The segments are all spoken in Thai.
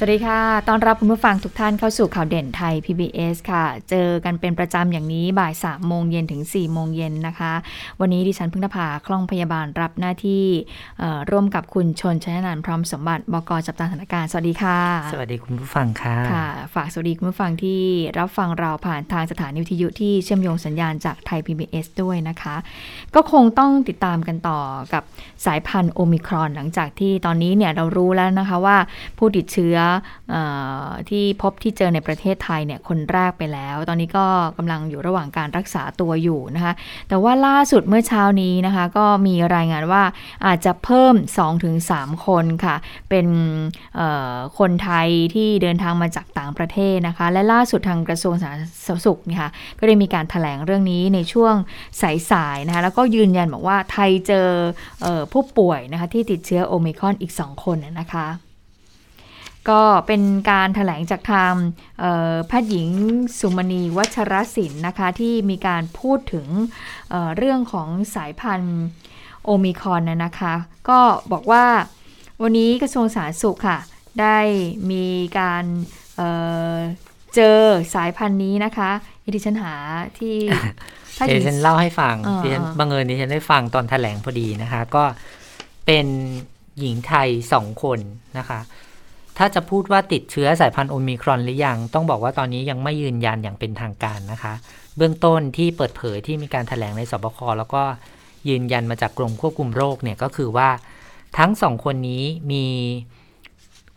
สวัสดีค่ะต้อนรับคุณผู้ฟังทุกท่านเข้าสู่ข่าวเด่นไทย PBS ค่ะ เจอกันเป็นประจำอย่างนี้บ่าย3โมงเย็นถึง 4 โมงเย็นนะคะ วันนี้ดิฉันพึ่งนภาคล่องพยาบาลรับหน้าที่ร่วมกับคุณชนชนนันพร้อมสมบัติบกจับตาสถานการณ์ สวัสดีค่ะ สวัสดีคุณผู้ฟังค่ะ ค่ะ ฝากสวัสดีคุณผู้ฟังที่รับฟังเราผ่านทางสถานีวิทยุที่เชื่อมโยงสัญญาณจากไทย PBS ด้วยนะคะ ก็คงต้องติดตามกันต่อกับสายพันธุ์โอมิครอน หลังจากที่ตอนนี้เนี่ยเรารู้แล้วนะคะว่าผู้ติดเชื้อที่พบที่เจอในประเทศไทยเนี่ยคนแรกไปแล้ว ตอนนี้ก็กำลังอยู่ระหว่างการรักษาตัวอยู่นะคะแต่ว่าล่าสุดเมื่อเช้านี้นะคะก็มีรายงานว่าอาจจะเพิ่ม 2-3 คนค่ะ เป็นคนไทยที่เดินทางมาจากต่างประเทศนะคะ และล่าสุดทางกระทรวงสาธารณสุขนะคะก็ได้มีการถแถลงเรื่องนี้ในช่วงสายๆนะคะแล้วก็ยืนยันบอกว่าไทยเจออผู้ป่วยนะคะที่ติดเชื้อโอมิคอนอีก 2 คนนะคะ ก็เป็นการถแถลงจากทางแพทย์หญิงสุมณีวัชรศิลป์นะคะ ที่มีการพูดถึงเเรื่องของสายพันธุ์โอมิคอนนะคะ ก็บอกว่าวันนี้กระทรวงสาธารณสุขค่ะ ได้มีการเเจอสายพันธุ์นี้นะคะที่ฉันหาที่เดี๋ยวฉันเล่าให้ฟังดิฉันบังเอิญดิฉันได้ฟังตอนแถลงพอดีนะคะ ก็เป็นหญิงไทยสองคนนะคะ ถ้าจะพูดว่าติดเชื้อสายพันธุ์โอมิครอนหรือยัง ต้องบอกว่าตอนนี้ยังไม่ยืนยันอย่างเป็นทางการนะคะ เบื้องต้นที่เปิดเผยที่มีการถแถลงในสบคแล้วก็ยืนยันมาจากกรมควบคุมโรคเนี่ยก็คือว่าทั้งสองคนนี้มี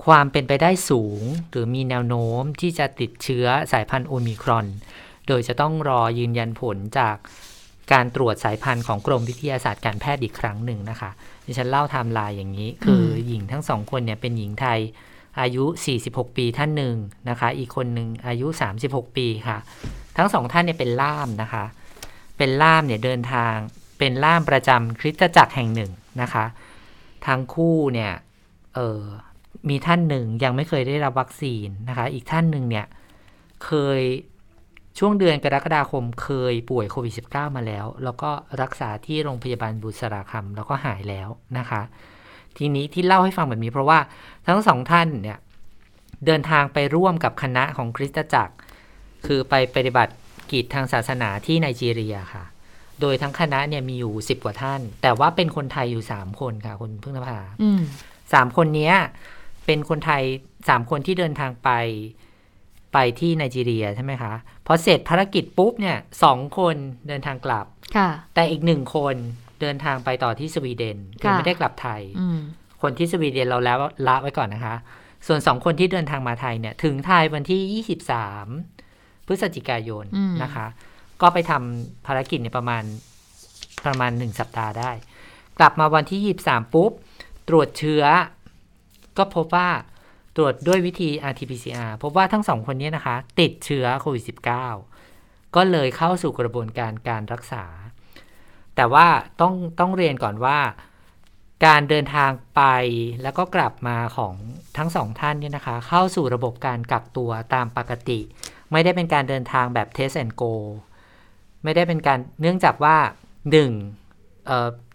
ความเป็นไปได้สูง หรือมีแนวโน้มที่จะติดเชื้อสายพันธุ์โอมิครอน โดยจะต้องรอยืนยันผลจากการตรวจสายพันธุ์ของกรมวิทยาศาสตร์การแพทย์อีกครั้งหนึ่งนะคะดิฉันเล่าไทม์ไลน์อย่างนี้ คือหญิงทั้งสองคนเนี่ยเป็นหญิงไทย อายุ 46 ปีท่านหนึ่งนะคะ อีกคนหนึ่งอายุ 36 ปีค่ะ ทั้งสองท่านเนี่ยเป็นล่ามนะคะ เป็นล่ามเนี่ยเดินทาง เป็นล่ามประจำคริสตจักรแห่งหนึ่งนะคะ ทั้งคู่เนี่ยเออมีท่านหนึ่งยังไม่เคยได้รับวัคซีนนะคะ อีกท่านหนึ่งเนี่ยเคยช่วงเดือนกรกฎาคมเคยป่วยโควิด -19 มาแล้ว แล้วก็รักษาที่โรงพยาบาลบุษราคำแล้วก็หายแล้วนะคะ ทีนี้ที่เล่าให้ฟังแบบนี้เพราะว่าทั้งสองท่านเนี่ยเดินทางไปร่วมกับคณะของคริสตจักร คือไปปฏิบัติกิจทางศาสนาที่ไนจีเรียค่ะ โดยทั้งคณะเนี่ยมีอยู่สิบกว่าท่าน แต่ว่าเป็นคนไทยอยู่สามคนค่ะคุณพึ่งนภาสามคนนี้เป็นคนไทยสามคนที่เดินทางไปไปที่ไนจีเรียใช่ไหมคะ พอเสร็จภารกิจปุ๊บเนี่ยสองคนเดินทางกลับแต่อีกหนึ่งคน เดินทางไปต่อที่สวีเดนยังไม่ได้กลับไทย คนที่สวีเดนเราแล้วละไว้ก่อนนะคะ ส่วนสองคนที่เดินทางมาไทยเนี่ย ถึงไทยวันที่ยี่สิบสามพฤศจิกายนนะคะ ก็ไปทำภารกิจในประมาณประมาณหนึ่งสัปดาห์ได้ กลับมาวันที่ยี่บสามปุ๊บ ตรวจเชื้อ ก็พบว่าตรวจด้วยวิธี RT-PCR พบว่าทั้งสองคนนี้นะคะ ติดเชื้อโควิด -19 ก็เลยเข้าสู่กระบวนการการรักษา แต่ว่าต้องต้องเรียนก่อนว่า การเดินทางไปแล้วก็กลับมาของทั้งสองท่านเนี่ยนะคะ เข้าสู่ระบบการกักตัวตามปกติ ไม่ได้เป็นการเดินทางแบบ test and go ไม่ได้เป็นการเนื่องจากว่าหนึ่ง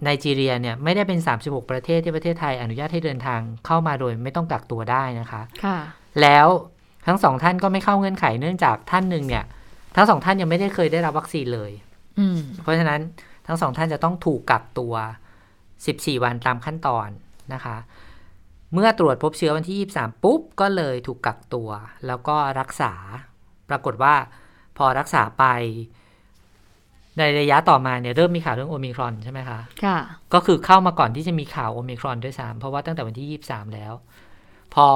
ไนจีเรียเนี่ยไม่ได้เป็น 36 ประเทศที่ประเทศไทยอนุญาตให้เดินทางเข้ามาโดยไม่ต้องกักตัวได้นะคะค่ะแล้วทั้งสองท่านก็ไม่เข้าเงื่อนไขเนื่องจากท่านหนึ่งเนี่ย ทั้งสองท่านยังไม่ได้เคยได้รับวัคซีนเลยเพราะฉะนั้น ทั้งสองท่านจะต้องถูกกักตัว 14 วันตามขั้นตอนนะคะ เมื่อตรวจพบเชื้อวันที่ 23 ปุ๊บ ก็เลยถูกกักตัว แล้วก็รักษา ปรากฏว่าพอรักษาไป ในระยะต่อมาเนี่ยเริ่มมีข่าวเรื่องโอมิครอนใช่ไหมคะ ค่ะ ก็คือเข้ามาก่อนที่จะมีข่าวโอมิครอนด้วยซ้ำเพราะว่าตั้งแต่วันที่ 23 แล้ว พอ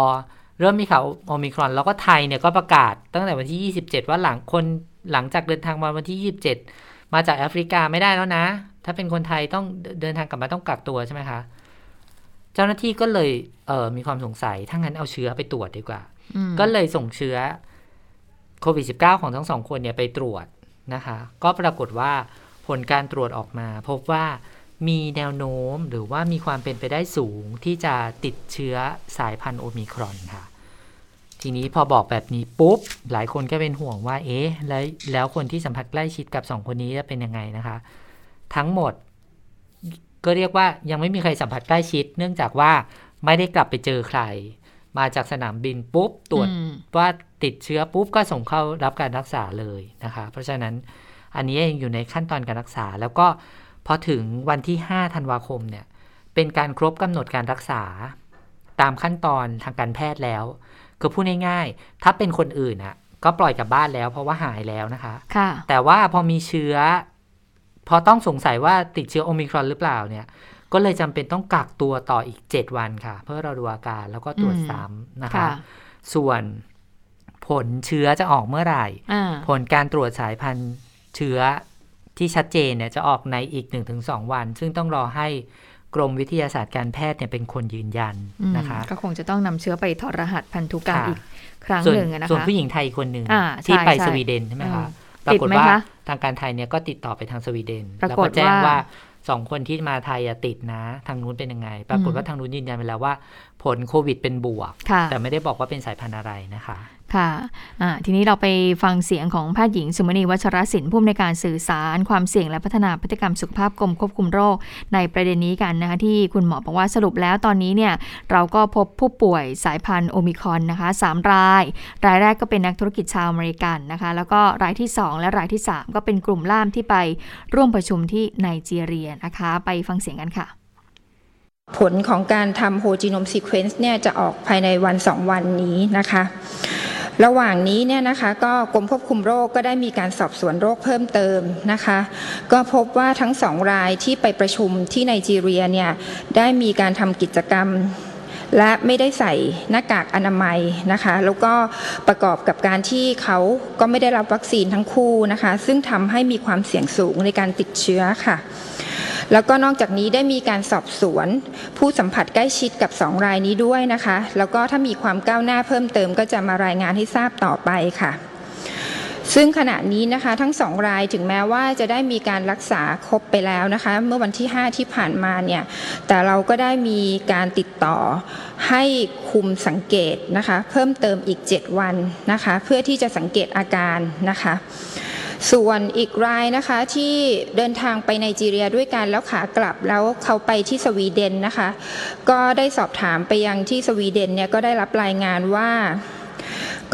เริ่มมีข่าวโอมิครอน แล้วก็ไทยเนี่ยก็ประกาศตั้งแต่วันที่ 27 ว่าหลังคนหลังจากเดินทางมาวันที่ 27 มาจากแอฟริกาไม่ได้แล้วนะ ถ้าเป็นคนไทยต้องเดินทางกลับมาต้องกักตัวใช่ไหมคะ เจ้าหน้าที่ก็เลยเออมีความสงสัยถ้างั้นเอาเชื้อไปตรวจดีกว่า ก็เลยส่งเชื้อโควิด -19 ของทั้งสองคนเนี่ยไปตรวจนะคะ ก็ปรากฏว่าผลการตรวจออกมา พบว่ามีแนวโน้มหรือว่ามีความเป็นไปได้สูงที่จะติดเชื้อสายพันธุ์โอมิครอนค่ะ ทีนี้พอบอกแบบนี้ปุ๊บ หลายคนก็เป็นห่วงว่า เอ๊ะแล้วแล้วคนที่สัมผัสใกล้ชิดกับสองคนนี้จะเป็นยังไงนะคะ ทั้งหมด ก็เรียกว่ายังไม่มีใครสัมผัสใกล้ชิด เนื่องจากว่าไม่ได้กลับไปเจอใคร มาจากสนามบินปุ๊บ ตรวจว่าติดเชื้อปุ๊บก็ส่งเข้ารับการรักษาเลยนะคะ เพราะฉะนั้นอันนี้ยังอยู่ในขั้นตอนการรักษา แล้วก็พอถึงวันที่ 5 ธันวาคมเนี่ย เป็นการครบกำหนดการรักษา ตามขั้นตอนทางการแพทย์แล้ว คือพูดง่ายๆ ถ้าเป็นคนอื่นอะก็ปล่อยกลับบ้านแล้ว เพราะว่าหายแล้วนะคะค่ะแต่ว่าพอมีเชื้อ พอต้องสงสัยว่าติดเชื้อโอมิครอนหรือเปล่าเนี่ย ก็เลยจำเป็นต้องกักตัวต่ออีก 7 วันค่ะ เพื่อเราดูอาการแล้วก็ตรวจซ้ำนะคะ ส่วนผลเชื้อจะออกเมื่อไหร่ ผลการตรวจสายพันธุ์เชื้อที่ชัดเจนเนี่ยจะออกในอีก 1-2 วัน ซึ่งต้องรอให้ กรมวิทยาศาสตร์การแพทย์เนี่ยเป็นคนยืนยันนะคะ ก็คงจะต้องนำเชื้อไปถอดรหัสพันธุกรรมอีกครั้งหนึ่งนะคะส่วนผู้หญิงไทยคนหนึ่งที่ไปสวีเดนใช่ไหมคะปรากฏว่าทางการไทยเนี่ยก็ติดต่อไปทางสวีเดนแล้วก็แจ้งว่าสองคนที่มาไทยติดนะ ทางนู้นเป็นยังไง ปรากฏว่าทางนู้นยืนยันไปแล้วว่า ผลโควิดเป็นบวก แต่ไม่ได้บอกว่าเป็นสายพันธุ์อะไรนะคะ ค่ะทีนี้เราไปฟังเสียงของแพทย์หญิงสุมณีวัชรศิลป์ผู้อำนวยการสื่อสาร ความเสี่ยงและพัฒนาพฤติกรรมสุขภาพกรมควบคุมโรค ในประเด็นนี้กันนะคะที่คุณหมอบอกว่าสรุปแล้วตอนนี้เนี่ยเราก็พบผู้ป่วยสายพันธุ์โอมิคอนนะคะสราย รายแรกก็เป็นนักธุรกิจชาวอเมริกันนะคะแล้วก็รายที่ 2 และรายที่ 3 ก็เป็นกลุ่มล่ามที่ไปร่วมประชุมที่ไนจีเรียนะคะไปฟังเสียงกันค่ะผลของการทำ whole genome sequence เนี่ยจะออกภายในวันสองวันนี้นะคะ ระหว่างนี้เนี่ยนะคะก็กรมควบคุมโรคก็ได้มีการสอบสวนโรคเพิ่มเติมนะคะ ก็พบว่าทั้งสองรายที่ไปประชุมที่ไนจีเรียเนี่ยได้มีการทำกิจกรรมและไม่ได้ใส่หน้ากากอนามัยนะคะ แล้วก็ประกอบกับการที่เขาก็ไม่ได้รับวัคซีนทั้งคู่นะคะ ซึ่งทำให้มีความเสี่ยงสูงในการติดเชื้อค่ะ แล้วก็นอกจากนี้ได้มีการสอบสวน ผู้สัมผัสใกล้ชิดกับ 2 รายนี้ด้วยนะคะ แล้วก็ถ้ามีความก้าวหน้าเพิ่มเติมก็จะมารายงานให้ทราบต่อไปค่ะซึ่งขณะนี้นะคะทั้งสองรายถึงแม้ว่าจะได้มีการรักษาครบไปแล้วนะคะ เมื่อวันที่ 5 ที่ผ่านมาเนี่ยแต่เราก็ได้มีการติดต่อให้คุมสังเกตนะคะ เพิ่มเติมอีก 7 วันนะคะ เพื่อที่จะสังเกตอาการนะคะ ส่วนอีกรายนะคะที่เดินทางไปไนจีเรียด้วยกันแล้วขากลับแล้วเขาไปที่สวีเดนนะคะ ก็ได้สอบถามไปยังที่สวีเดนเนี่ยก็ได้รับรายงานว่า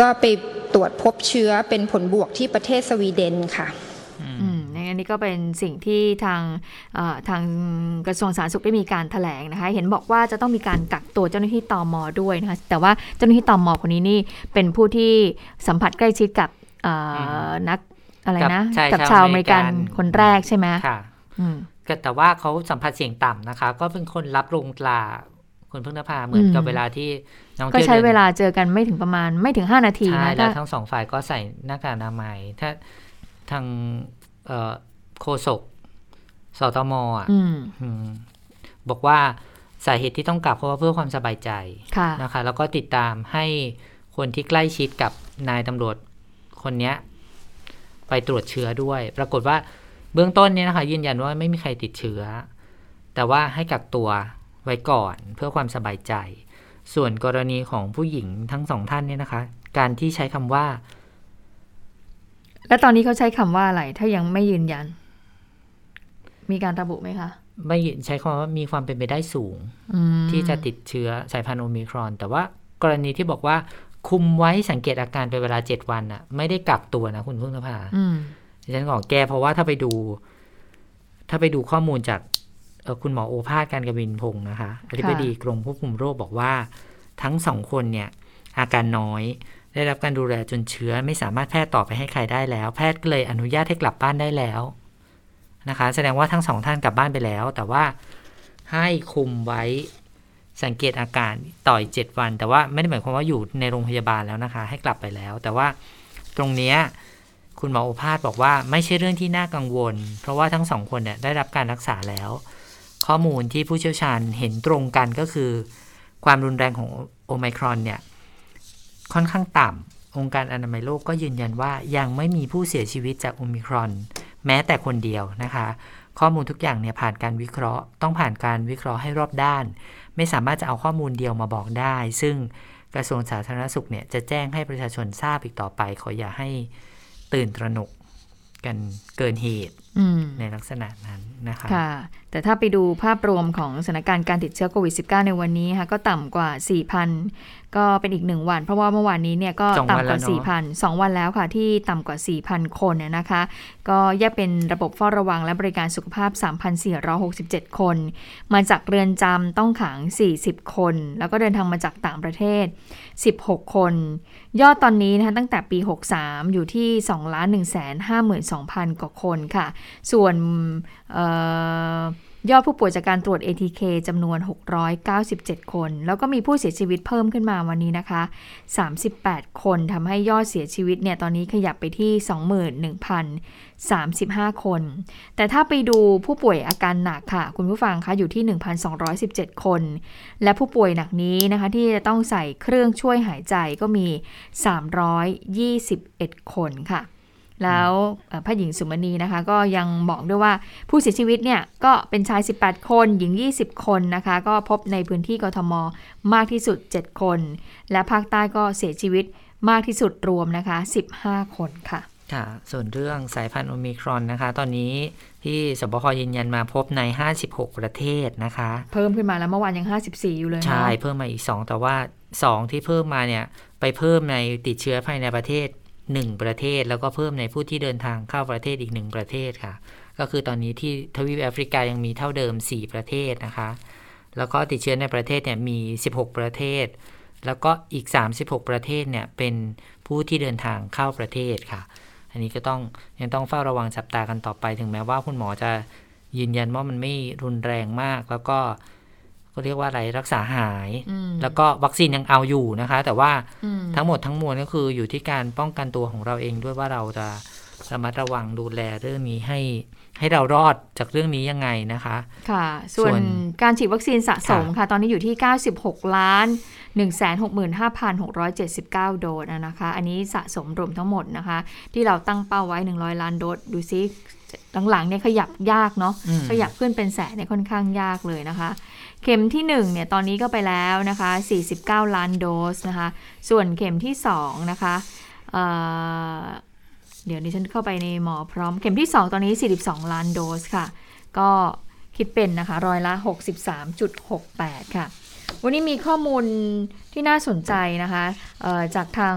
ก็ไปตรวจพบเชื้อเป็นผลบวกที่ประเทศสวีเดนค่ะอันนี้ก็เป็นสิ่งที่ทางทางกระทรวงสาธารณสุขได้มีการถแถลงนะคะ เห็นบอกว่าจะต้องมีการกักตัวเจ้าหน้าที่ตอมอด้วยนะคะ แต่ว่าเจ้าหน้าที่ตอมอคนนี้นี่เป็นผู้ที่สัมผัสใกล้ชิดกับนัก อะไรนะ กับชาวอเมริกันคนแรกใช่ไหมค่ะแต่ว่าเขาสัมผัสเสียงต่ำนะคะ ก็เป็นคนรับลงตราคนพึ่งนภาเหมือนกับเวลาที่น้องก็ใช้เวลาเจอกันไม่ถึงประมาณไม่ถึงห้านาทีนะแล้วทั้งสองฝ่ายก็ใส่หน้ากากอนามัย ถ้าทางโคศกสตมอะบอกว่าสาเหตุที่ต้องกลับเพราะว่าเพื่อความสบายใจนะคะ แล้วก็ติดตามให้คนที่ใกล้ชิดกับนายตำรวจคนนี้ ไปตรวจเชื้อด้วย ปรากฏว่าเบื้องต้นเนี่ยนะคะ ยืนยันว่าไม่มีใครติดเชื้อ แต่ว่าให้กักตัวไว้ก่อนเพื่อความสบายใจ ส่วนกรณีของผู้หญิงทั้งสองท่านเนี่ยนะคะ การที่ใช้คำว่า แล้วตอนนี้เขาใช้คำว่าอะไร ถ้ายังไม่ยืนยัน มีการระบุไหมคะไม่ใช้คำว่ามีความเป็นไปได้สูง ที่จะติดเชื้อสายพันธุ์โอมิครอน แต่ว่ากรณีที่บอกว่า คุมไว้สังเกตอาการเป็นเวลาเจ็ดวันอะไม่ได้กักตัวนะคุณพึ่งนภาดิฉันขอแก้เพราะว่าถ้าไปดู ถ้าไปดูข้อมูลจากคุณหมอโอภาสการกวินพงศ์นะคะอธิบดีกรมควบคุมโรคบอกว่า ทั้งสองคนเนี่ย อาการน้อยได้รับการดูแลจนเชื้อไม่สามารถแพร่ต่อไปให้ใครได้แล้ว แพทย์ก็เลยอนุญาตให้กลับบ้านได้แล้วนะคะ แสดงว่าทั้งสองท่านกลับบ้านไปแล้ว แต่ว่าให้คุมไว้ สังเกตอาการต่ออีกเจ็ดวัน แต่ว่าไม่ได้หมายความว่าอยู่ในโรงพยาบาลแล้วนะคะ ให้กลับไปแล้ว แต่ว่าตรงนี้คุณหมอโอภาสบอกว่าไม่ใช่เรื่องที่น่ากังวล เพราะว่าทั้งสองคนเนี่ยได้รับการรักษาแล้ว ข้อมูลที่ผู้เชี่ยวชาญเห็นตรงกันก็คือ ความรุนแรงของโอไมครอนเนี่ยค่อนข้างต่ำองค์การอนามัยโลกก็ยืนยันว่ายังไม่มีผู้เสียชีวิตจากโอมิครอน แม้แต่คนเดียวนะคะ ข้อมูลทุกอย่างเนี่ยผ่านการวิเคราะห์ ต้องผ่านการวิเคราะห์ให้รอบด้าน ไม่สามารถจะเอาข้อมูลเดียวมาบอกได้ ซึ่งกระทรวงสาธารณสุขเนี่ยจะแจ้งให้ประชาชนทราบอีกต่อไป ขออย่าให้ตื่นตระหนกกัน เกินเหตุในลักษณะนั้นนะคะค่ะ แต่ถ้าไปดูภาพรวมของสถานการณ์การติดเชื้อโควิด -19 ในวันนี้ค่ะก็ต่ำกว่า 4,000 ก็เป็นอีกหนึ่งวัน เพราะว่าเมื่อวานนี้เนี่ยก็ต่ำกว่า 4,000 2 วันแล้วค่ะที่ต่ำกว่า 4,000 คนนะคะ ก็แยกเป็นระบบเฝ้าระวังและบริการสุขภาพ 3,467 คน มาจากเรือนจำต้องขัง 40 คน แล้วก็เดินทางมาจากต่างประเทศ 16 คน ยอดตอนนี้นะคะตั้งแต่ปี 63 อยู่ที่2ล้าน1 5 2 0 0 0 กว่าคนค่ะ ส่วนยอดผู้ป่วยจากการตรวจ ATK จำนวน 697 คน แล้วก็มีผู้เสียชีวิตเพิ่มขึ้นมาวันนี้นะคะ 38 คนทำให้ยอดเสียชีวิตเนี่ย ตอนนี้ขยับไปที่ 21,035 คน แต่ถ้าไปดูผู้ป่วยอาการหนักค่ะ คุณผู้ฟังคะ อยู่ที่ 1,217 คน และผู้ป่วยหนักนี้นะคะ ที่จะต้องใส่เครื่องช่วยหายใจก็มี 321 คนค่ะ แล้วพระหญิงสุมณีนะคะก็ยังบอกด้วยว่าผู้เสียชีวิตเนี่ยก็เป็นชาย 18 คน หญิง 20 คนนะคะ ก็พบในพื้นที่กทมมากที่สุด 7 คน และภาคใต้ก็เสียชีวิตมากที่สุดรวมนะคะ 15 คนค่ะค่ะ ส่วนเรื่องสายพันธุ์โอมิครอนนะคะ ตอนนี้ที่สบคยืนยันมาพบใน 56 ประเทศนะคะ เพิ่มขึ้นมาแล้วเมื่อวานยัง 54 อยู่เลยใช่ เพิ่มมาอีก 2 แต่ว่า 2 ที่เพิ่มมาเนี่ย ไปเพิ่มในติดเชื้อภายในประเทศ หนึ่งประเทศ แล้วก็เพิ่มในผู้ที่เดินทางเข้าประเทศอีกหนึ่งประเทศค่ะ ก็คือตอนนี้ที่ทวีปแอฟริกายังมีเท่าเดิม 4 ประเทศนะคะ แล้วก็ติดเชื้อในประเทศเนี่ยมี 16 ประเทศ แล้วก็อีก 36 ประเทศเนี่ยเป็นผู้ที่เดินทางเข้าประเทศค่ะ อันนี้ก็ต้องยังต้องเฝ้าระวังจับตากันต่อไป ถึงแม้ว่าคุณหมอจะยืนยันว่ามันไม่รุนแรงมาก แล้วก็ ก็เรียกว่าอะไรรักษาหาย แล้วก็วัคซีนยังเอาอยู่นะคะ แต่ว่าทั้งหมดทั้งมวลก็คืออยู่ที่การป้องกันตัวของเราเองด้วยว่าเราจะระมัดระวังดูแลเรื่องนี้ให้ให้เรารอดจากเรื่องนี้ยังไงนะคะ ค่ะ ส่วนการฉีดวัคซีนสะสมค่ะ ตอนนี้อยู่ที่ 96 ล้าน 165,679 โดสนะคะ อันนี้สะสมรวมทั้งหมดนะคะ ที่เราตั้งเป้าไว้ 100 ล้านโดส ดูซิ หลังๆเนี่ยขยับยากเนาะขยับขึ้นเป็นแสนเนี่ยค่อนข้างยากเลยนะคะ เข็มที่1เนี่ยตอนนี้ก็ไปแล้วนะคะ 49 ล้านโดสนะคะ ส่วนเข็มที่2นะคะเเดี๋ยวนี้ฉันเข้าไปในหมอพร้อมเข็มที่ 2 ตอนนี้ 42 ล้านโดสค่ะ ก็คิดเป็นนะคะร้อยละ 63.68 ค่ะ วันนี้มีข้อมูลที่น่าสนใจนะคะจากทาง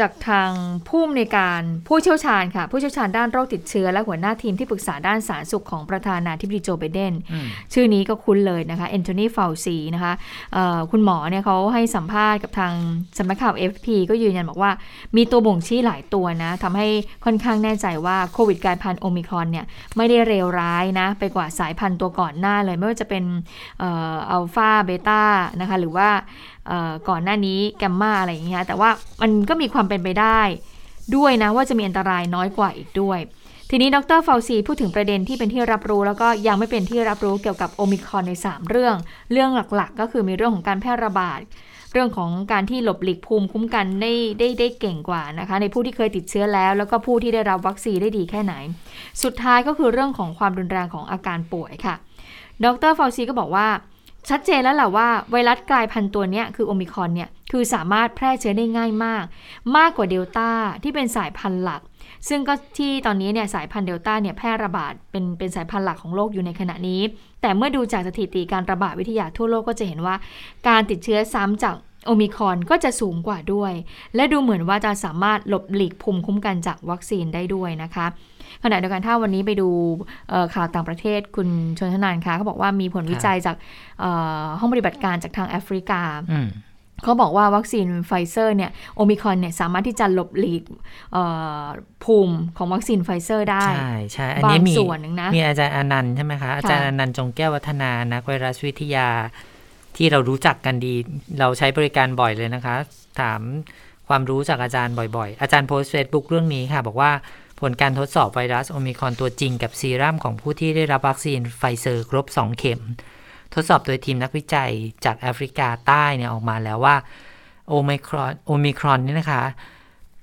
จากทางผู้อำนวยการผู้เชี่ยวชาญค่ะ ผู้เชี่ยวชาญด้านโรคติดเชื้อ และหัวหน้าทีมที่ปรึกษาด้านสาธารณสุขของประธานาธิบดีโจไบเดน ชื่อนี้ก็คุ้นเลยนะคะแอนโทนีฟาวซีนะคะคุณหมอเนี่ยเขาให้สัมภาษณ์กับทางสำนักข่าว FP ก็ยืนยันบอกว่ามีตัวบ่งชี้หลายตัวนะทำให้ค่อนข้างแน่ใจว่าโควิดกลายพันธุ์โอมิครอนเนี่ยไม่ได้เลวร้ายนะไปกว่าสายพันธุ์ตัวก่อนหน้าเลย ไม่ว่าจะเป็นอัลฟาเบต้านะคะหรือว่า ก่อนหน้านี้แกมมาอะไรอย่างเงี้ยแต่ว่ามันก็มีความเป็นไปได้ด้วยนะว่าจะมีอันตรายน้อยกว่าอีกด้วย ทีนี้ดรเฟาวซีพูดถึงประเด็นที่เป็นที่รับรู้ แล้วก็ยังไม่เป็นที่รับรู้เกี่ยวกับโอมิครอนใน 3 เรื่อง เรื่องหลักๆ ก็คือมีเรื่องของการแพร่ระบาด เรื่องของการที่หลบหลีกภูมิคุ้มกันได้ได้ได้เก่งกว่านะคะ ในผู้ที่เคยติดเชื้อแล้ว แล้วก็ผู้ที่ได้รับวัคซีนได้ดีแค่ไหน สุดท้ายก็คือเรื่องของความรุนแรงของอาการป่วยค่ะ ดรเฟาวซีก็บอกว่า ชัดเจนแล้วแหละว่าไวรัสกลายพันธุ์ตัวนี้คือโอมิครอนเนี่ยคือสามารถแพร่เชื้อได้ง่ายมาก มากกว่าเดลต้าที่เป็นสายพันธุ์หลัก ซึ่งก็ที่ตอนนี้เนี่ยสายพันธุ์เดลต้าเนี่ยแพร่ระบาดเป็นเป็นสายพันธุ์หลักของโลกอยู่ในขณะนี้ แต่เมื่อดูจากสถิติการระบาดวิทยาทั่วโลกก็จะเห็นว่า การติดเชื้อซ้ำจากโอมิครอนก็จะสูงกว่าด้วย และดูเหมือนว่าจะสามารถหลบหลีกภูมิคุ้มกันจากวัคซีนได้ด้วยนะคะ ขณะเดียวกันถ้าวันนี้ไปดูข่าวต่างประเทศคุณชนทนานคะเขาบอกว่ามีผลวิจัยจากห้องปฏิบัติการจากทางแอฟริกาเขาบอกว่าวัคซีนไฟเซอร์เนี่ยโอมิครอนเนี่ยสามารถที่จะหลบหลีกภูมิของวัคซีนไฟเซอร์ได้ ใช่ใช่อันนี้มีส่วนหนึ่งนะมีอาจารย์อนันต์ใช่ไหมคะ อาจารย์อนันต์จงแก้ววัฒนานักไวรัสวิทยา ที่เรารู้จักกันดี เราใช้บริการบ่อยเลยนะคะ ถามความรู้จากอาจารย์บ่อยๆ อาจารย์โพสต์เฟซบุ๊กเรื่องนี้ค่ะ บอกว่า ผลการทดสอบไวรัสโอมิครอนตัวจริงกับซีรัมของผู้ที่ได้รับวัคซีนไฟเซอร์ครบ 2 เข็ม ทดสอบโดยทีมนักวิจัยจากแอฟริกาใต้เนี่ยออกมาแล้วว่าโอมิครอนโอมิครอนนี่นะคะ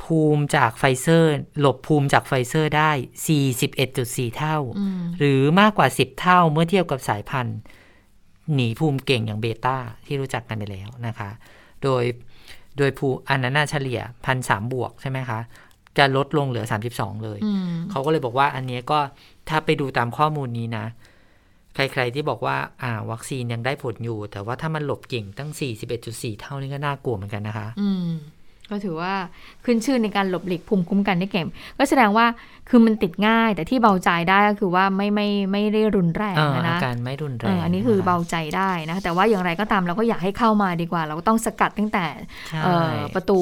ภูมิจากไฟเซอร์ หลบภูมิจากไฟเซอร์ได้ 41.4 เท่า หรือมากกว่า 10 เท่าเมื่อเทียบกับสายพันธุ์ หนีภูมิเก่งอย่างเบต้าที่รู้จักกันไปแล้วนะคะ โดยโดยภูอันนั้นเฉลี่ยพันสามบวกใช่ไหมคะ จะลดลงเหลือ 32 เลย เขาก็เลยบอกว่าอันนี้ก็ถ้าไปดูตามข้อมูลนี้นะ ใครๆที่บอกว่าอ่า วัคซีนยังได้ผลอยู่ แต่ว่าถ้ามันหลบเก่งตั้ง 41.4 เท่านี่ก็น่ากลัวเหมือนกันนะคะ อืม ก็ถือว่าขึ้นชื่อในการหลบหลีกภูมิคุ้มกันได้เก่งก็แสดงว่าคือมันติดง่าย แต่ที่เบาใจได้ก็คือว่าไม่ไม่ไม่ได้รุนแรงนะอาการไม่รุนแรงอันนี้คือเบาใจได้นะแต่ว่าอย่างไรก็ตามเราก็อยากให้เข้ามาดีกว่า เราก็ต้องสกัดตั้งแต่ประตู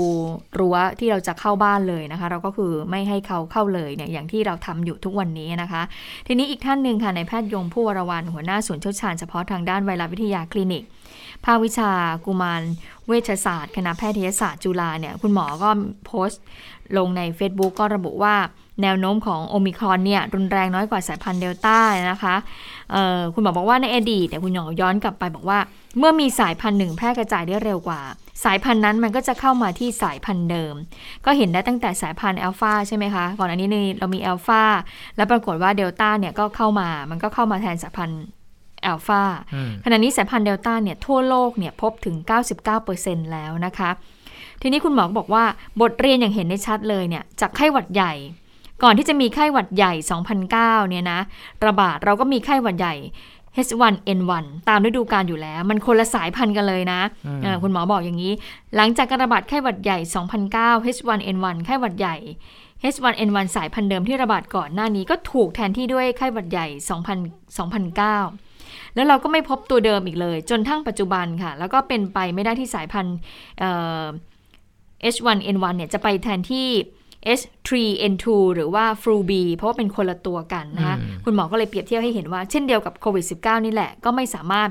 รั้วที่เราจะเข้าบ้านเลยนะคะ เราก็คือไม่ให้เขาเข้าเลยเนี่ยอย่างที่เราทำอยู่ทุกวันนี้นะคะ ทีนี้อีกท่านหนึ่งค่ะในแพทย์ยงผู้วรวันหัวหน้าศูนย์เชี่ยวชาญเฉพาะทางด้านไวรัสวิทยาคลินิก ภาควิชากุมารเวชศาสตร์คณะแพทยศาสตร์จุฬาเนี่ยคุณหมอก็โพสต์ลงใน Facebook ก็ระบุว่าแนวโน้มของโอมิครอนเนี่ยรุนแรงน้อยกว่าสายพันธุ์เดลต้านะคะคุณหมอบอกว่าในอดีตแต่คุณหมอย้อนกลับไปบอกว่า เมื่อมีสายพันธุ์หนึ่งแพร่กระจายได้เร็วกว่า สายพันธุ์นั้นมันก็จะเข้ามาที่สายพันธุ์เดิม ก็เห็นได้ตั้งแต่สายพันธุ์อัลฟาใช่ไหมคะ ก่อนอันนี้เรามีอัลฟาแล้วปรากฏว่าเดลต้าเนี่ยก็เข้ามา มันก็เข้ามาแทนสายพันธุ์ อัลฟาขณะนี้สายพันธุ์เดลต้าเนี่ยทั่วโลกเนี่ยพบถึง 99%แล้วนะคะ ทีนี้คุณหมอบอกว่าบทเรียนอย่างเห็นได้ชัดเลยเนี่ยจากไข้หวัดใหญ่ ก่อนที่จะมีไข้หวัดใหญ่ 2009 เนี่ยนะระบาดเราก็มีไข้หวัดใหญ่ H1N1 ตามฤดูกาลอยู่แล้ว มันคนละสายพันธุ์กันเลยนะะคุณหมอบอกอย่างนี้ หลังจากการระบาดไข้หวัดใหญ่ 2009 H1N1 ไข้หวัดใหญ่ H1N1 สายพันธุ์เดิมที่ระบาดก่อนหน้านี้ก็ถูกแทนที่ด้วยไข้หวัดใหญ่ 2009 แล้วเราก็ไม่พบตัวเดิมอีกเลย จนทั้งปัจจุบันค่ะ แล้วก็เป็นไปไม่ได้ที่สายพันธุ์ H1N1 เนี่ยจะไปแทนที่ H3N2 หรือว่า flu B เพราะว่าเป็นคนละตัวกันนะคะคุณหมอก็เลยเปรียบเทียบให้เห็นว่าเช่นเดียวกับโควิด -19 นี่แหละ ก็ไม่สามารถ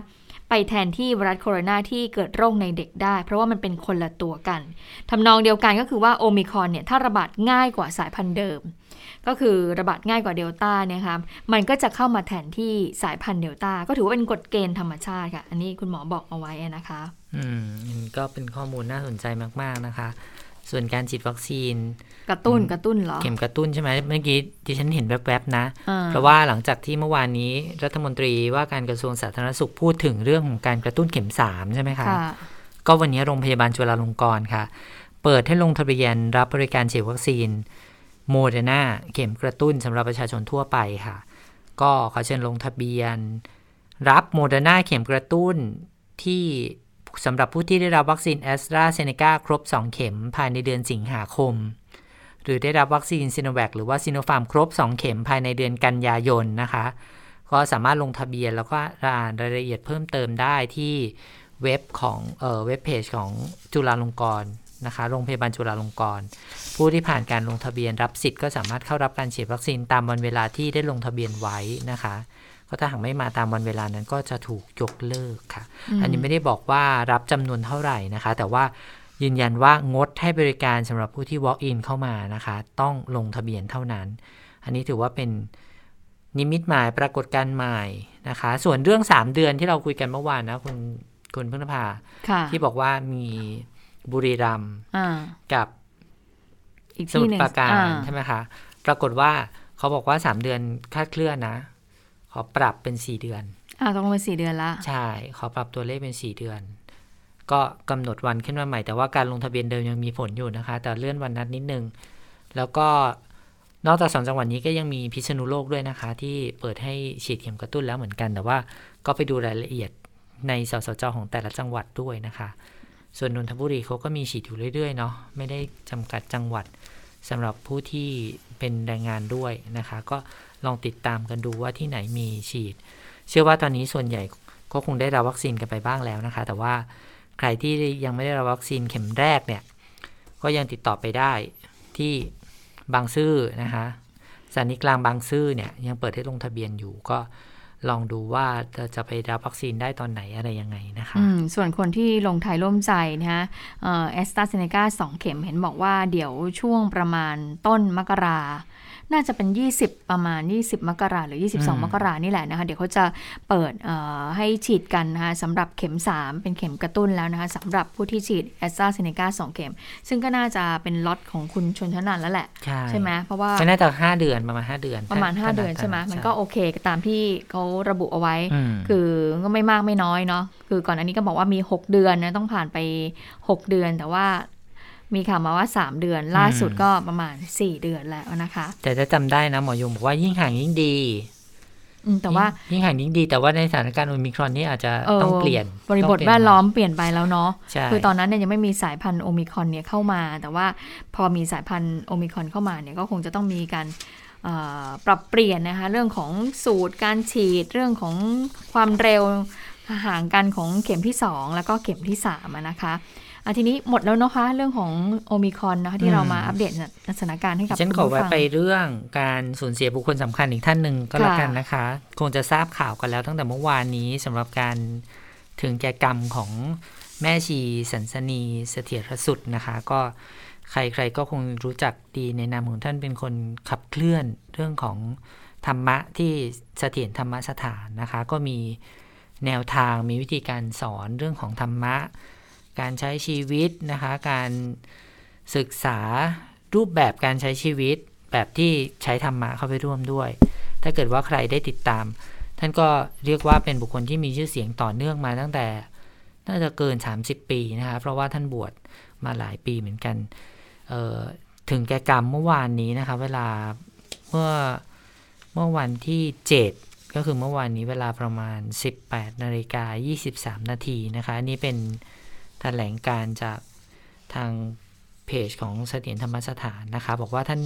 ไปแทนที่ไวรัสโคโรนาที่เกิดโรคในเด็กได้ เพราะว่ามันเป็นคนละตัวกันทำนองเดียวกันก็คือว่าโอมิคอนเนี่ยถ้าระบาดง่ายกว่าสายพันธุ์เดิม ก็คือระบาดง่ายกว่าเดลต้านี่ยค่ะมันก็จะเข้ามาแทนที่สายพันธุ์เดลต้าก็ถือว่าเป็นกฎเกณฑ์ธรรมชาติค่ะ อันนี้คุณหมอบอกเอาไว้นะคะ อืมก็เป็นข้อมูลน่าสนใจมาก ๆนะคะ ส่วนการฉีดวัคซีน กระตุ้นกระตุ้นเหรอ เข็มกระตุ้นใช่ไหมเมื่อกี้ที่ฉันเห็นแวบๆนะ เพราะว่าหลังจากที่เมื่อวานนี้รัฐมนตรีว่าการกระทรวงสาธารณสุขพูดถึงเรื่องของการกระตุ้นเข็มสามใช่ไหมคะก็วันนี้โรงพยาบาลจุฬาลงกรณ์ค่ะ เปิดให้ลงทะเบียนรับบริการฉีดวัคซีนโมเดอร์นาเข็มกระตุ้นสำหรับประชาชนทั่วไปค่ะ ก็ขอเชิญลงทะเบียน รับโมเดอร์นาเข็มกระตุ้นที่ สำหรับผู้ที่ได้รับวัคซีนแอสตราเซเนกาครบ 2 เข็มภายในเดือนสิงหาคม หรือได้รับวัคซีนซิโนแวคหรือว่าซิโนฟาร์มครบ 2 เข็มภายในเดือนกันยายนนะคะ ก็สามารถลงทะเบียนแล้วก็อ่านรายละเอียดเพิ่มเติมได้ที่เว็บของเอ่อเว็บเพจของจุฬาลงกรณ์นะคะโรงพยาบาลจุฬาลงกรณ์ผู้ที่ผ่านการลงทะเบียนรับสิทธิ์ก็สามารถเข้ารับการฉีดวัคซีนตามวันเวลาที่ได้ลงทะเบียนไว้นะคะ ก็ถ้าหากไม่มาตามวันเวลานั้นก็จะถูกยกเลิกค่ะ อันนี้ไม่ได้บอกว่ารับจำนวนเท่าไหร่นะคะ แต่ว่ายืนยันว่างดให้บริการสำหรับผู้ที่ walk in เข้ามานะคะ ต้องลงทะเบียนเท่านั้น อันนี้ถือว่าเป็นนิมิตหมายปรากฏการณ์ใหม่นะคะ ส่วนเรื่อง 3 เดือนที่เราคุยกันเมื่อวานนะคุณคุณพึ่งนภาที่บอกว่ามีบุรีรัมย์กับสมุทรปราการใช่ไหมคะ ปรากฏว่าเขาบอกว่าสามเดือนคาดเคลื่อนนะ ขอปรับเป็นสี่เดือน อ่าต้องเป็นสี่เดือนละใช่ ขอปรับตัวเลขเป็นสี่เดือน ก็กำหนดวันขึ้นมาใหม่ แต่ว่าการลงทะเบียนเดิมยังมีผลอยู่นะคะ แต่เลื่อนวันนัดนิดนึง แล้วก็นอกจากสองจังหวัดนี้ก็ยังมีพิษณุโลกด้วยนะคะ ที่เปิดให้ฉีดเข็มกระตุ้นแล้วเหมือนกัน แต่ว่าก็ไปดูรายละเอียดในสสจของแต่ละจังหวัดด้วยนะคะ ส่วนนนทบุรีเขาก็มีฉีดอยู่เรื่อยๆเนาะไม่ได้จำกัดจังหวัด สำหรับผู้ที่เป็นแรงงานด้วยนะคะ ก็ลองติดตามกันดูว่าที่ไหนมีฉีด เชื่อว่าตอนนี้ส่วนใหญ่ก็คงได้รับวัคซีนกันไปบ้างแล้วนะคะ แต่ว่าใครที่ยังไม่ได้รับวัคซีนเข็มแรกเนี่ยก็ยังติดต่อไปได้ที่บางซื่อนะคะสถานีกลางบางซื่อเนี่ยยังเปิดให้ลงทะเบียนอยู่ก็ ลองดูว่าจะจะไปรับวัคซีนได้ตอนไหนอะไรยังไงนะคะส่วนคนที่ลงไทยร่วมใจนะคะแอสตราเซเนกาสองเข็มเห็นบอกว่าเดี๋ยวช่วงประมาณต้นมกรา น่าจะเป็น 20 ประมาณ 20 มกราหรือ 22 มกรานี่แหละนะคะ เดี๋ยวเขาจะเปิดให้ฉีดกันนะคะสำหรับเข็ม 3 เป็นเข็มกระตุ้นแล้วนะคะสำหรับผู้ที่ฉีดแอสตราเซเนกา2เข็ม ซึ่งก็น่าจะเป็นล็อตของคุณชนชนันแล้วแหละ ใช่ไหมเพราะว่าน่าจะ5เดือนประมาณ 5 เดือน ประมาณ 5 เดือนใช่ไหมมันก็โอเคตามที่เขาระบุเอาไว้ คือก็ไม่มากไม่น้อยเนาะคือก่อนอันนี้ก็บอกว่ามี 6 เดือนนะต้องผ่านไป 6 เดือนแต่ว่า มีข่าวมาว่า 3 เดือน ล่าสุดก็ประมาณ 4 เดือนแล้วนะคะ แต่จะจำได้นะหมอยงบอกว่ายิ่งห่างยิ่งดีแต่ว่ายิ่งห่างยิ่งดีแต่ว่าในสถานการณ์โอมิครอนนี่อาจจะต้องเปลี่ยน บริบทแวดล้อมเปลี่ยนไปแล้วเนาะคือตอนนั้นเนี่ยยังไม่มีสายพันธุ์โอมิครอนเนี่ยเข้ามา แต่ว่าพอมีสายพันธุ์โอมิครอนเข้ามาเนี่ยก็คงจะต้องมีการปรับเปลี่ยนนะคะเรื่องของสูตรการฉีดเรื่องของความเร็วห่างกันของเข็มที่ 2 แล้วก็เข็มที่3นะคะ อาทีนี้หมดแล้วเนาะคะ เรื่องของโอมิคอนนะคะที่เรามาอัปเดตสถานการณ์ให้กับฉันขอไว้ไปเรื่องการสูญเสียบุคคลสำคัญอีกท่านหนึ่งก็แล้วกันนะคะ คงจะทราบข่าวกันแล้วตั้งแต่เมื่อวานนี้สำหรับการถึงแก่กรรมของแม่ชีสันสนีเสถียรสุดนะคะ ก็ใครๆก็คงรู้จักดีในนามของท่านเป็นคนขับเคลื่อนเรื่องของธรรมะที่เสถียรธรรมสถานนะคะ ก็มีแนวทางมีวิธีการสอนเรื่องของธรรมะ การใช้ชีวิตนะคะ การศึกษารูปแบบการใช้ชีวิตแบบที่ใช้ธรรมะเข้าไปร่วมด้วย ถ้าเกิดว่าใครได้ติดตาม ท่านก็เรียกว่าเป็นบุคคลที่มีชื่อเสียงต่อเนื่องมาตั้งแต่ น่าจะเกิน 30 ปีนะคะเพราะว่าท่านบวชมาหลายปีเหมือนกันถึงแก่กรรมเมื่อวานนี้นะคะเวลาเมื่อเมื่อวันที่ 7 ก็คือเมื่อวานนี้เวลาประมาณ 18นาฬิกา23 นาทีนะคะนี่เป็น แถลงการจากทางเพจของเสถียรธรรมสถานนะคะ บอกว่าท่าน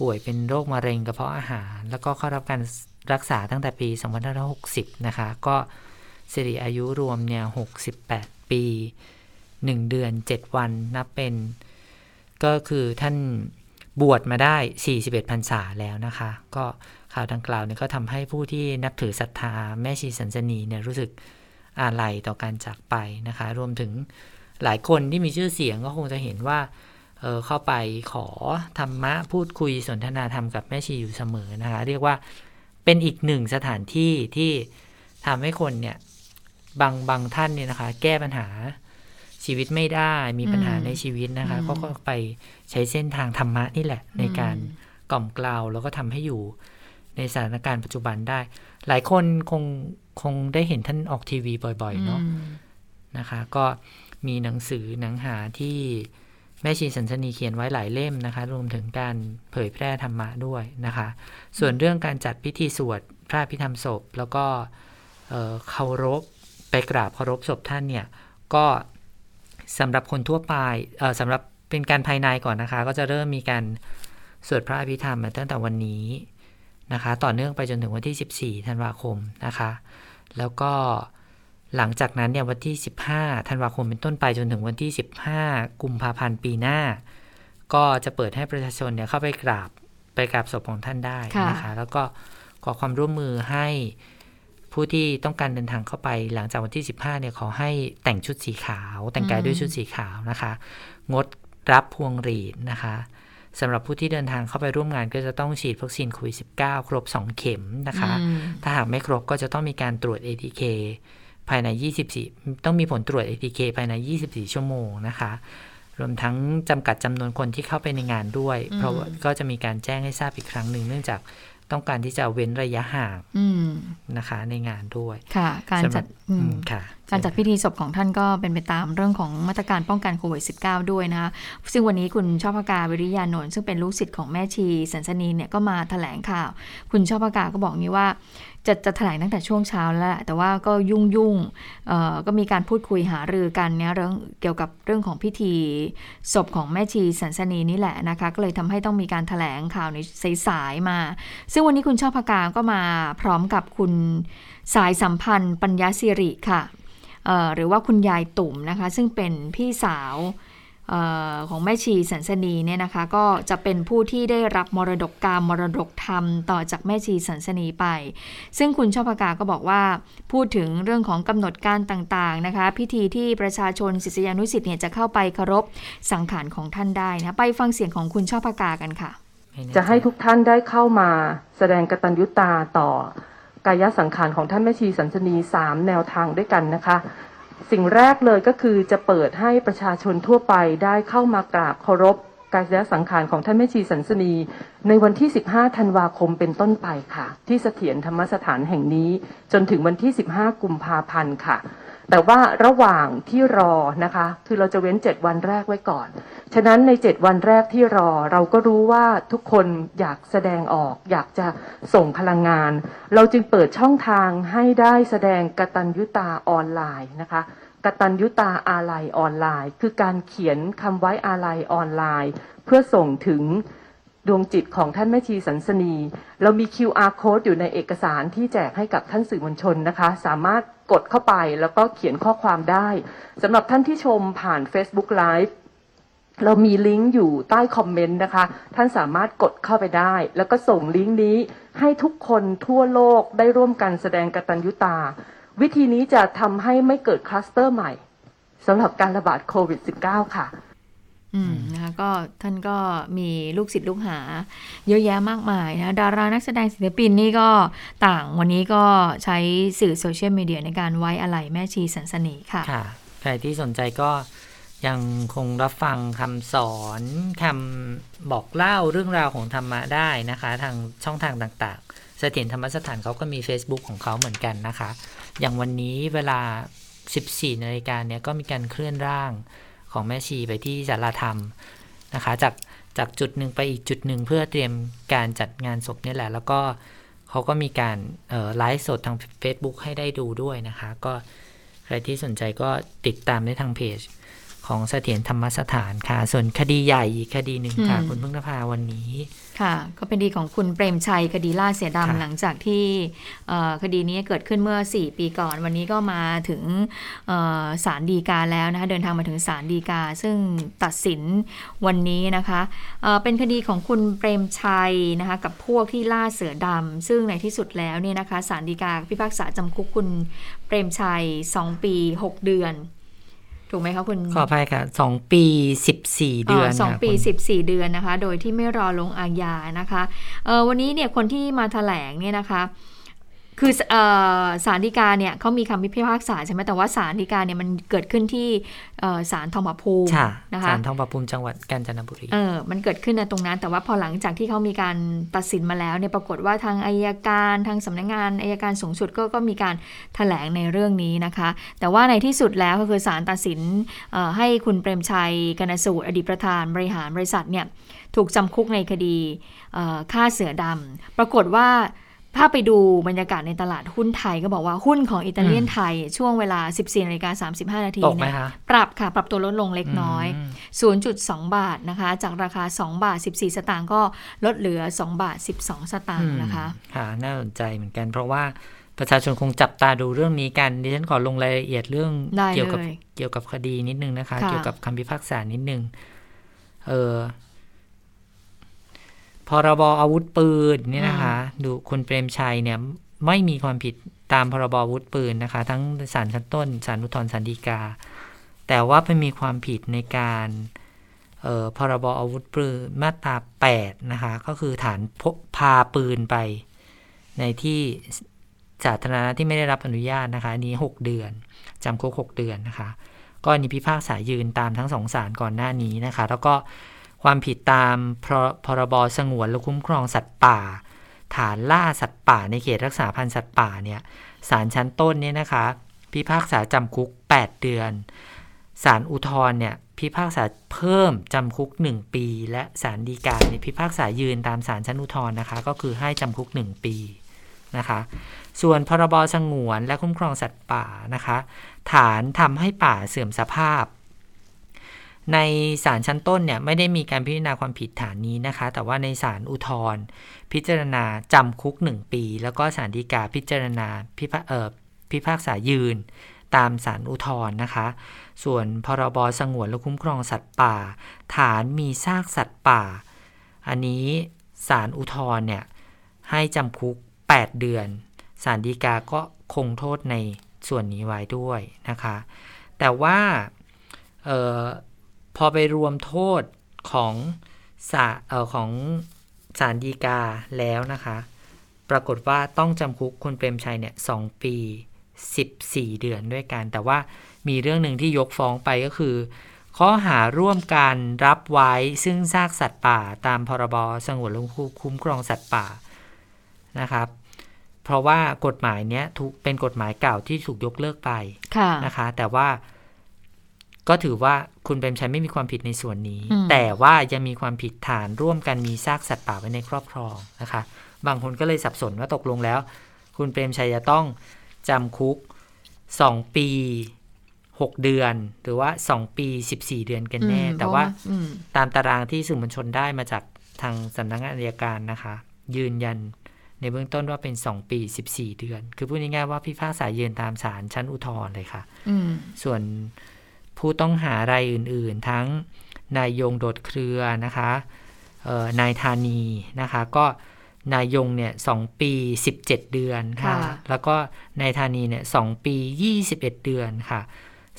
ป่วยเป็นโรคมะเร็งกระเพาะอาหาร แล้วก็เข้ารับการรักษาตั้งแต่ปี 2560 นะคะ ก็สิริอายุรวมเนี่ย68 ปี 1 เดือน 7 วันนับเป็น ก็คือท่านบวชมาได้ 41พรรษาแล้วนะคะ ก็ข่าวดังกล่าวเนี่ยก็ทำให้ผู้ที่นับถือศรัทธาแม่ชีสันสนีเนี่ยรู้สึก อาลัยต่อการจากไปนะคะ รวมถึงหลายคนที่มีชื่อเสียงก็คงจะเห็นว่าเเข้าไปขอธรรมะพูดคุยสนทนาธรรมกับแม่ชีอยู่เสมอนะคะ เรียกว่าเป็นอีกหนึ่งสถานที่ที่ทำให้คนเนี่ยบางบางท่านเนี่ยนะคะ แก้ปัญหาชีวิตไม่ได้มีปัญหาในชีวิตนะคะ ก็ไปใช้เส้นทางธรรมะนี่แหละ ในการกล่อมกล่าวแล้วก็ทำให้อยู่ในสถานการณ์ปัจจุบันได้ หลายคนคง คงได้เห็นท่านออกทีวีบ่อยๆ เนาะนะคะ ก็มีหนังสือหนังหาที่แม่ชีสันสนีเขียนไว้หลายเล่มนะคะ รวมถึงการเผยแพร่ธรรมะด้วยนะคะ ส่วนเรื่องการจัดพิธีสวดพระพิธรรมศพ แล้วก็เคารพไปกราบเคารพศพท่านเนี่ย ก็สำหรับคนทั่วไปสำหรับเป็นการภายในก่อนนะคะ ก็จะเริ่มมีการสวดพระอภิธรรมมาตั้งแต่วันนี้ นะคะ ต่อเนื่องไปจนถึงวันที่ 14 ธันวาคมนะคะ แล้วก็หลังจากนั้นเนี่ยวันที่ 15 ธันวาคมเป็นต้นไปจนถึงวันที่ 15 กุมภาพันธ์ปีหน้า ก็จะเปิดให้ประชาชนเนี่ยเข้าไปกราบไปกราบศพของท่านได้นะคะ แล้วก็ขอความร่วมมือให้ผู้ที่ต้องการเดินทางเข้าไปหลังจากวันที่ 15 เนี่ยขอให้แต่งชุดสีขาว แต่งกายด้วยชุดสีขาวนะคะ งดรับพวงหรีดนะคะ สำหรับผู้ที่เดินทางเข้าไปร่วมงานก็จะต้องฉีดวัคซีนโควิด -19 ครบ 2 เข็มนะคะ ถ้าหากไม่ครบก็จะต้องมีการตรวจ ATK ภายใน 24 ต้องมีผลตรวจ ATK ภายใน 24 ชั่วโมงนะคะ รวมทั้งจำกัดจำนวนคนที่เข้าไปในงานด้วย เพราะก็จะมีการแจ้งให้ทราบอีกครั้งหนึ่งเนื่องจากต้องการที่จะเว้นระยะห่างนะคะ ในงานด้วย ค่ะ การจัดค่ะ การจัดพิธีศพของท่านก็เป็นไปตามเรื่องของมาตรการป้องกันโควิด -19 ด้วยนะคะซึ่งวันนี้คุณชอบพกาวิริยานนท์ซึ่งเป็นลูกศิษย์ของแม่ชีสันสนีเนี่ยก็มาถแถลงข่าว คุณชอบพกาก็บอกนี้ว่าจะจะแถลงตั้งแต่ช่วงเช้าแล้ว แต่ว่าก็ยุ่งยุ่งก็มีการพูดคุยหารือกันเนี่ยเรื่องเกี่ยวกับเรื่องของพิธีศพของแม่ชีสันสนีนี่แหละนะคะ ก็เลยทำให้ต้องมีการถแถลงข่าวในสายๆมา ซึ่งวันนี้คุณชอบพกาก็มาพร้อมกับคุณสายสัมพันธ์ปัญญาสิริค่ะ หรือว่าคุณยายตุ่มนะคะ ซึ่งเป็นพี่สาวออของแม่ชีสันสนีเนี่ยนะคะ ก็จะเป็นผู้ที่ได้รับมรดกกรรมมรดกธรรมต่อจากแม่ชีสันสนีไป ซึ่งคุณชอบประกาก็บอกว่า พูดถึงเรื่องของกำหนดการต่างๆนะคะ พิธีที่ประชาชนศิษยานุสิ์เนี่ยจะเข้าไปเคารพสังขารของท่านได้นะไปฟังเสียงของคุณชอบประกากันค่ะ จะให้ทุกท่านได้เข้ามาแสดงกตัญญูตาต่อ กายสังขารของท่านแม่ชีสันสนีสามแนวทางด้วยกันนะคะ สิ่งแรกเลยก็คือจะเปิดให้ประชาชนทั่วไปได้เข้ามากราบเคารพกายสังขารของท่านแม่ชีสันสนี ในวันที่ 15 ธันวาคมเป็นต้นไปค่ะ ที่เสถียรธรรมสถานแห่งนี้ จนถึงวันที่ 15 กุมภาพันธ์ค่ะ แต่ว่าระหว่างที่รอนะคะ คือเราจะเว้น7วันแรกไว้ก่อน ฉะนั้นใน7วันแรกที่รอเราก็รู้ว่าทุกคนอยากแสดงออก อยากจะส่งพลังงาน เราจึงเปิดช่องทางให้ได้แสดงกตัญญูตาออนไลน์นะคะกตัญญูตาอาลัยออนไลน์ คือการเขียนคำไว้อาลัยออนไลน์ เพื่อส่งถึง ดวงจิตของท่านแม่ชีสันสนี เรามี QR code อยู่ในเอกสารที่แจกให้กับท่านสื่อมวลชนนะคะ สามารถกดเข้าไปแล้วก็เขียนข้อความได้สำหรับท่านที่ชมผ่าน Facebook Live เรามีลิงก์อยู่ใต้คอมเมนต์นะคะ ท่านสามารถกดเข้าไปได้ แล้วก็ส่งลิงก์นี้ให้ทุกคนทั่วโลกได้ร่วมกันแสดงกตัญญูตา วิธีนี้จะทำให้ไม่เกิดคลัสเตอร์ใหม่สำหรับการระบาดโควิด -19 ค่ะ นะคะก็ท่านก็มีลูกศิษย์ลูกหา เยอะแยะมากมายนะดารานักแสดงศิลปินนี่ก็ต่างวันนี้ก็ใช้สื่อโซเชียลมีเดียในการไว้อะไรแม่ชีสันสนีค่ะค่ะ ใครที่สนใจก็ยังคงรับฟังคำสอนคำบอกเล่าเรื่องราวของธรรมะได้นะคะ ทางช่องทางต่างๆ เสถียรธรรมสถานเขาก็มี Facebook ของเขาเหมือนกันนะคะ อย่างวันนี้เวลา 14นาฬิกาเนี่ยก็มีการเคลื่อนร่าง ของแม่ชีไปที่สาราธรรมนะคะ จากจากจุดหนึ่งไปอีกจุดหนึ่งเพื่อเตรียมการจัดงานศพนี่แหละ แล้วก็เขาก็มีการไลฟ์สดทาง Facebook ให้ได้ดูด้วยนะคะ ก็ใครที่สนใจก็ติดตามได้ทางเพจของเสถียรธรรมสถานค่ะ ส่วนคดีใหญ่อีกคดีหนึ่งค่ะ คุณพึ่งนภาวันนี้ ค่ะ ก็เป็นดีของคุณเปรมชัยคดีล่าเสียดำหลังจากที่คดีนี้เกิดขึ้นเมื่อ 4 ปีก่อน วันนี้ก็มาถึงศาลดีกาแล้วนะคะเดินทางมาถึงศาลดีกา ซึ่งตัดสินวันนี้นะคะเป็นคดีของคุณเปรมชัยนะคะกับพวกที่ล่าเสือดำซึ่งในที่สุดแล้วเนี่ยนะคะศาลดีกาพิพากษาจำคุกคุณเปรมชัย 2 ปี 6 เดือน ถูกไหมคะคุณขออภัยค่ะสองปีสิบสี่เดือนสองปีสิบสี่เดือนนะคะ โดยที่ไม่รอลงอาญานะคะเออวันนี้เนี่ยคนที่มาแถลงเนี่ยนะคะ คือสารดีกาเนี่ยเขามีคำพิพากษาใช่ไหมแต่ว่าสารดีกาเนี่ยมันเกิดขึ้นที่ศาลทองผาภูมินะคะศาลทองผาภูมิจังหวัดกาญจนบุรีเออมันเกิดขึ้นในตรงนั้น แต่ว่าพอหลังจากที่เขามีการตัดสินมาแล้วเนี่ยปรากฏว่าทางอายการทางสำนักงงานอายการสูงสุดก็ก็มีการถแถลงในเรื่องนี้นะคะ แต่ว่าในที่สุดแล้วก็คือศาลตัดสินให้คุณเปรมชัยกนสูตรอดีตประธานบริหารบริษัทเนี่ยถูกจำคุกในคดีฆ่าเสือดำปรากฏว่า ถ้าไปดูบรรยากาศในตลาดหุ้นไทยก็บอกว่าหุ้นของอิตาเลียนไทย ช่วงเวลา 14นาฬิกา35 นาทีเนี่ยปรับค่ะ ปรับตัวลดลงเล็กน้อย 0.2 บาทนะคะ จากราคา 2 บาท 14 สตางค์ก็ลดเหลือ 2 บาท 12 สตางค์นะคะ ค่ะ น่าสนใจเหมือนกัน เพราะว่าประชาชนคงจับตาดูเรื่องนี้กันดิฉันขอลงรายละเอียดเรื่องเกี่ยวกับเกี่ยวกับคดีนิดนึงนะคะ เกี่ยวกับคำพิพากษานิดนึงเออ พรบอาวุธปืนเนี่ยนะคะ ดูคุณเปรมชัยเนี่ยไม่มีความผิดตามพรบอาวุธปืนนะคะ ทั้งศาลชั้นต้นศาลอุทธรณ์ศาลฎีกา แต่ว่าไปมีความผิดในการพรบอาวุธปืนมาตรา8นะคะ ก็คือฐานพกพาปืนไป ในที่สาธารณะที่ไม่ได้รับอนุญาตนะคะอันนี้ 6 เดือนจำคุก6เดือนนะคะ ก็อันนี้พิพากษายืนตามทั้งสองศาลก่อนหน้านี้นะคะ แล้วก็ ความผิดตามพรบสงวนและคุ้มครองสัตว์ป่า ฐานล่าสัตว์ป่าในเขตรักษาพันธุ์สัตว์ป่าเนี่ยศาลชั้นต้นเนี่ยนะคะ พิพากษาจำคุก 8 เดือนศาลอุทธรณ์เนี่ยพิพากษาเพิ่มจำคุก 1 ปี และศาลฎีกาเนี่ยพิพากษายืนตามศาลชั้นอุทธรณ์นะคะ ก็คือให้จำคุก 1 ปีนะคะ ส่วนพรบสงวนและคุ้มครองสัตว์ป่านะคะ ฐานทำให้ป่าเสื่อมสภาพ ในศาลชั้นต้นเนี่ยไม่ได้มีการพิจารณาความผิดฐานนี้นะคะ แต่ว่าในศาลอุทธรพิจารณาจำคุก 1 ปี แล้วก็ศาลฎีกาพิจารณาพิพาพิพากษายืน ตามศาลอุทธรนะคะ ส่วนพรบสงวนและคุ้มครองสัตว์ป่า ฐานมีซากสัตว์ป่า อันนี้ศาลอุทธรเนี่ยให้จำคุก 8 เดือนศาลฎีกาก็คงโทษในส่วนนี้ไว้ด้วยนะคะ แต่ว่า พอไปรวมโทษของสาเอ่อของศาลฎีกาแล้วนะคะ ปรากฏว่าต้องจำคุกคุณเปรมชัยเนี่ยสองปี 14 เดือนด้วยกัน แต่ว่ามีเรื่องหนึ่งที่ยกฟ้องไปก็คือ ข้อหาร่วมการรับไว้ซึ่งซากสัตว์ป่าตามพรบสงวนและคุ้มครองสัตว์ป่านะครับ เพราะว่ากฎหมายเนี้ยถูกเป็นกฎหมายเก่าที่ถูกยกเลิกไปค่ะนะคะ แต่ว่า ก็ถือว่าคุณเปรมชัยไม่มีความผิดในส่วนนี้อืมแต่ว่ายังมีความผิดฐานร่วมกันมีซากสัตว์ป่าไว้ในครอบครองนะคะ บางคนก็เลยสับสนว่าตกลงแล้ว คุณเปรมชัยจะต้องจำคุก 2 ปี 6 เดือน หรือว่า 2 ปี 14 เดือนกันแน่อืมแต่ว่าเพระอืมตามตารางที่สื่อมวลชนได้มาจากทางสำนักงานอัยการนะคะ ยืนยันในเบื้องต้นว่าเป็น 2 ปี 14 เดือน คือพูดง่ายๆว่าพิพากษายืนตามศาลชั้นอุทธรณ์เลยค่ะอืมส่วน ผู้ต้องหารายอื่น ๆ ทั้งนายยงโดดเครือนะคะเอ่อนายธานีนะคะ ก็นายยงเนี่ยสองปี 17 เดือนค่ะค่ะ แล้วก็นายธานีเนี่ยสองปี 21 เดือนค่ะ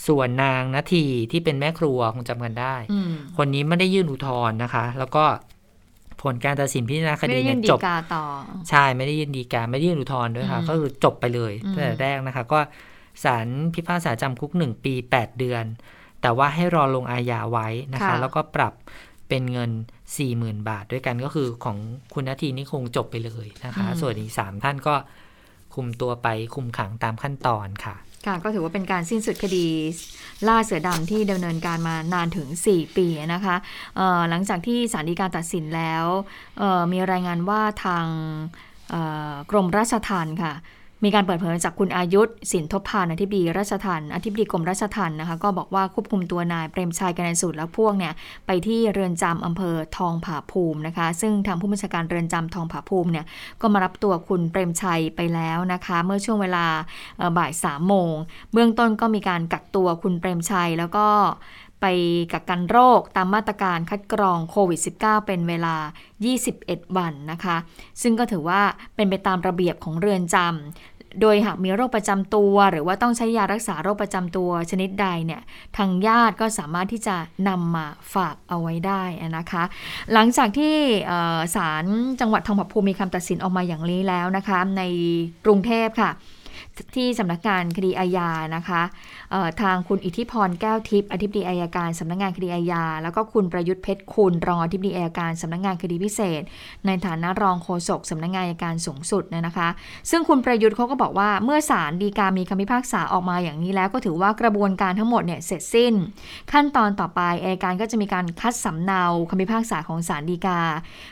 ส่วนนางนาทีที่เป็นแม่ครัวคงจำกันได้อืมคนนี้ไม่ได้ยื่นอุทธรณ์นะคะ แล้วก็ผลการตัดสินพิจารณาคไม่ดีได้ยื่เนี่ยนดีจบกาต่อใช่ไม่ได้ยื่นดีกาไม่ได้ยื่นอุทธรณ์ด้วยค่ะอืมก็คือจบไปเลยอืมตั้งแต่แรกนะคะ ก็ ศาลพิพากษาจำคุก 1 ปี 8 เดือน แต่ว่าให้รอลงอาญาไว้นะคะ แล้วก็ปรับเป็นเงิน 40,000 บาทด้วยกันก็คือของคุณนาทีนี่คงจบไปเลยนะคะ ส่วนอีก 3 ท่านก็คุมตัวไปคุมขังตามขั้นตอนค่ะค่ะก็ถือว่าเป็นการสิ้นสุดคดีล่าเสือดำที่ดำเนินการมานานถึง 4 ปีนะคะเอ่อหลังจากที่ศาลฎีกาตัดสินแล้วเอ่อมีรายงานว่าทางเอ่อกรมราชทัณฑ์ค่ะ มีการเปิดเผยจากคุณอายุทธสินทบพานอธิบดีราชทัณฑ์อธิบดีกรมราชทัณฑ์นะคะ ก็บอกว่าควบคุมตัวนายเปรมชัยกันสูตรและพวกเนี่ยไปที่เรือนจำอำเภอทองผาภูมินะคะ ซึ่งทางผู้บัญชาการเรือนจำทองผาภูมิเนี่ยก็มารับตัวคุณเปรมชัยไปแล้วนะคะ เมื่อช่วงเวลาบ่ายสามโมงเบื้องต้นก็มีการกักตัวคุณเปรมชัยแล้วก็ ไปกักกันโรคตามมาตรการคัดกรองโควิด -19 เป็นเวลา 21 วันนะคะ ซึ่งก็ถือว่าเป็นไปตามระเบียบของเรือนจำโดยหากมีโรคประจำตัว หรือว่าต้องใช้ยารักษาโรคประจำตัวชนิดใดเนี่ยทางญาติก็สามารถที่จะนำมาฝากเอาไว้ได้นะคะ หลังจากที่ศาลจังหวัดทองผาภูมิมีคำตัดสินออกมาอย่างนี้แล้วนะคะ ในกรุงเทพค่ะ ที่สำนักงานคดีอาญานะคะทางคุณอิทธิพรแก้วทิพย์อธิบดีอายการสำนักงานคดีอาญาแล้วก็คุณประยุทธ์เพชรคุณรองอธิบดีอายการสำนักงานคดีพิเศษ ในฐานะรองโฆษกสำนักงานอายการสูงสุดเนี่ยนะคะ ซึ่งคุณประยุทธ์เขาก็บอกว่าเมื่อศาลฎีกามีคำพิพากษาออกมาอย่างนี้แล้วก็ถือว่ากระบวนการทั้งหมดเนี่ยเสร็จสิ้น ขั้นตอนต่อไปอายการก็จะมีการคัดสำเนาคำพิพากษาของศาลฎีกา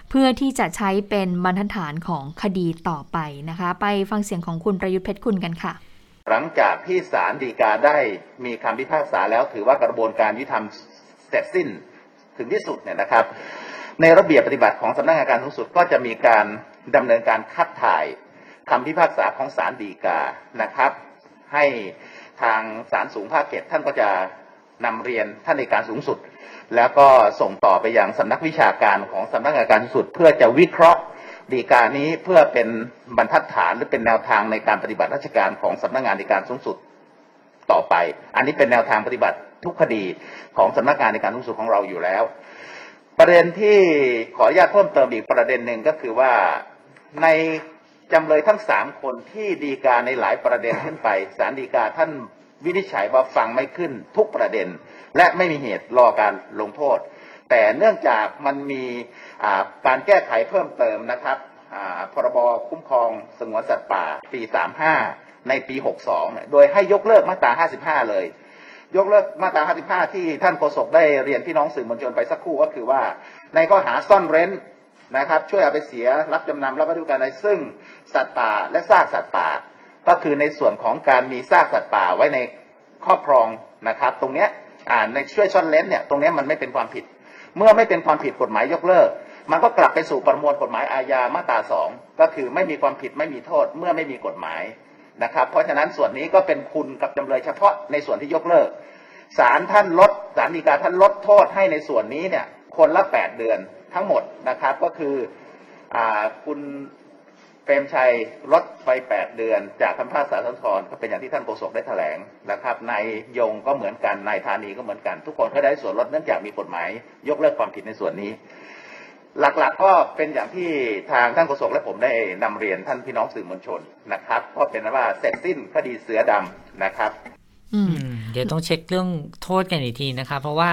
เพื่อที่จะใช้เป็นบรรทัดฐานของคดีต่อไปนะคะ ไปฟังเสียงของคุณประยุทธ์เพชรคุณกันค่ะ หลังจากที่ศาลฎีกาได้มีคำพิพากษาแล้วถือว่ากระบวนการยุติธรรมเสร็จสิ้นถึงที่สุดเนี่ยนะครับ ในระเบียบปฏิบัติของสำนักงานการสูงสุดก็จะมีการดำเนินการคัดถ่ายคำพิพากษาของศาลฎีกานะครับ ให้ทางศาลสูงภาคเจ็ดท่านก็จะนำเรียนท่านในการสูงสุด แล้วก็ส่งต่อไปยังสำนักวิชาการของสำนักงานการสูงสุด เพื่อจะวิเคราะห์ ฎีกานี้เพื่อเป็นบรรทัดฐานหรือเป็นแนวทางในการปฏิบัติราชการของสำนักงานในการสูงสุดต่อไป อันนี้เป็นแนวทางปฏิบัติทุกคดีของสำนักงานในการสูงสุดของเราอยู่แล้ว ประเด็นที่ขออนุญาตเพิ่มเติมอีกประเด็นหนึ่งก็คือว่าในจำเลยทั้งสามคนที่ดีกาในหลายประเด็นขึ้นไปศาลฎีกาท่านวินิจฉัยว่าฟังไม่ขึ้นทุกประเด็น และไม่มีเหตุรอการลงโทษ แต่เนื่องจากมันมีการแก้ไขเพิ่มเติมนะครับพรบคุ้มครองสงวนสัตว์ป่าปี 35 ในปี 62 โดยให้ยกเลิกมาตรา 55 เลย ยกเลิกมาตรา 55 ที่ท่านโฆษกได้เรียนพี่น้องสื่อมวลชนไปสักครู่ก็คือว่า ในข้อหาซ่อนเร้นนะครับ ช่วยเอาไปเสียรับจำนำรับวัตถุการในซึ่งสัตว์ป่าและซากสัตว์ป่า ก็คือในส่วนของการมีซากสัตว์ป่าไว้ในครอบครองนะครับ ตรงเนี้ยในช่วยซ่อนเร้นเนี่ยตรงเนี้ยมันไม่เป็นความผิด เมื่อไม่เป็นความผิดกฎหมายยกเลิก มันก็กลับไปสู่ประมวลกฎหมายอาญามาตราสองก็คือไม่มีความผิดไม่มีโทษ เมื่อไม่มีกฎหมายนะครับ เพราะฉะนั้นส่วนนี้ก็เป็นคุณกับจำเลยเฉพาะในส่วนที่ยกเลิกศาลท่านลดศาลฎีกาท่านลดโทษให้ในส่วนนี้เนี่ยคนละแปดเดือนทั้งหมดนะครับก็คืออ่าคุณ เปรมชัยลดไปแปดเดือน จากคำพิพากษาสันทรก็เป็นอย่างที่ท่านโฆษกได้แถลงนะครับนายยงก็เหมือนกันนายธานีก็เหมือนกัน ทุกคนก็ได้ส่วนลดเนื่องจากมีกฎหมาย ยกเลิกความผิดในส่วนนี้ หลักๆก็เป็นอย่างที่ทางท่านโฆษกและผมได้นำเรียนท่านพี่น้องสื่อมวลชนนะครับก็เป็นว่าเสร็จสิ้นคดีเสือดำนะครับเดี๋ยวต้องเช็คเรื่องโทษกันอีกทีนะคะเพราะว่า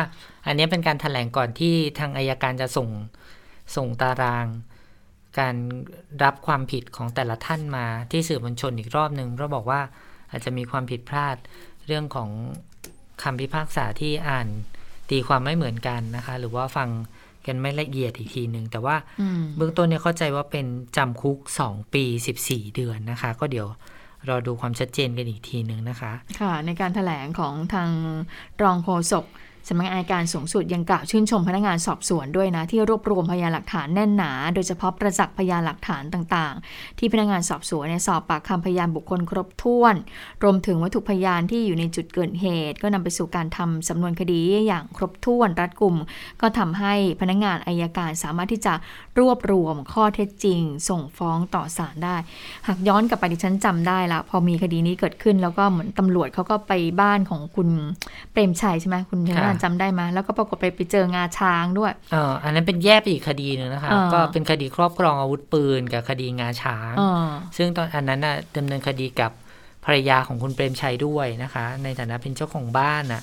อันนี้เป็นการถแถลงก่อนที่ทางอายการจะส่งส่งตาราง การรับความผิดของแต่ละท่านมาที่สื่อมวลชนอีกรอบหนึ่งเพราะบอกว่าอาจจะมีความผิดพลาดเรื่องของคำพิพากษาที่อ่านตีความไม่เหมือนกันนะคะ หรือว่าฟังกันไม่ละเอียดอีกทีหนึ่งแต่ว่าเบื้องต้นเนี่ยเข้าใจว่าเป็นจำคุก 2 ปี 14 เดือนนะคะ ก็เดี๋ยวรอดูความชัดเจนกันอีกทีหนึ่งนะคะ ค่ะ ในการถแถลงของทางรองโฆษก สำนักงานอายการสูงสุดยังกล่าวชื่นชมพนักงานสอบสวนด้วยนะ ที่รวบรวมพยานหลักฐานแน่นหนา โดยเฉพาะประจักษ์พยานหลักฐานต่างๆ ที่พนักงานสอบสวนสอบปากคำพยานบุคคลครบถ้วน รวมถึงวัตถุพยานที่อยู่ในจุดเกิดเหตุ ก็นำไปสู่การทำสำนวนคดีอย่างครบถ้วนรัดกุม ก็ทำให้พนักงานอายการสามารถที่จะรวบรวมข้อเท็จจริง ส่งฟ้องต่อศาลได้ หากย้อนกลับไปดิฉันจำได้ละพอมีคดีนี้เกิดขึ้นแล้วก็เหมือนตำรวจเขาก็ไปบ้านของคุณเปรมชัยใช่ไหมคุณเชนจำได้ไหมแล้วก็ปรากฏไปไปเจองาช้างด้วยอออันนั้นเป็นแยกไปอีกคดีหนึ่งนะคะ ก็เป็นคดีครอบครองอาวุธปืนกับคดีงาช้าง ซึ่งตอนอันนั้นน่ะดำเนินคดีกับภรรยาของคุณเปรมชัยด้วยนะคะ ในฐานะเป็นเจ้าของบ้านน่ะ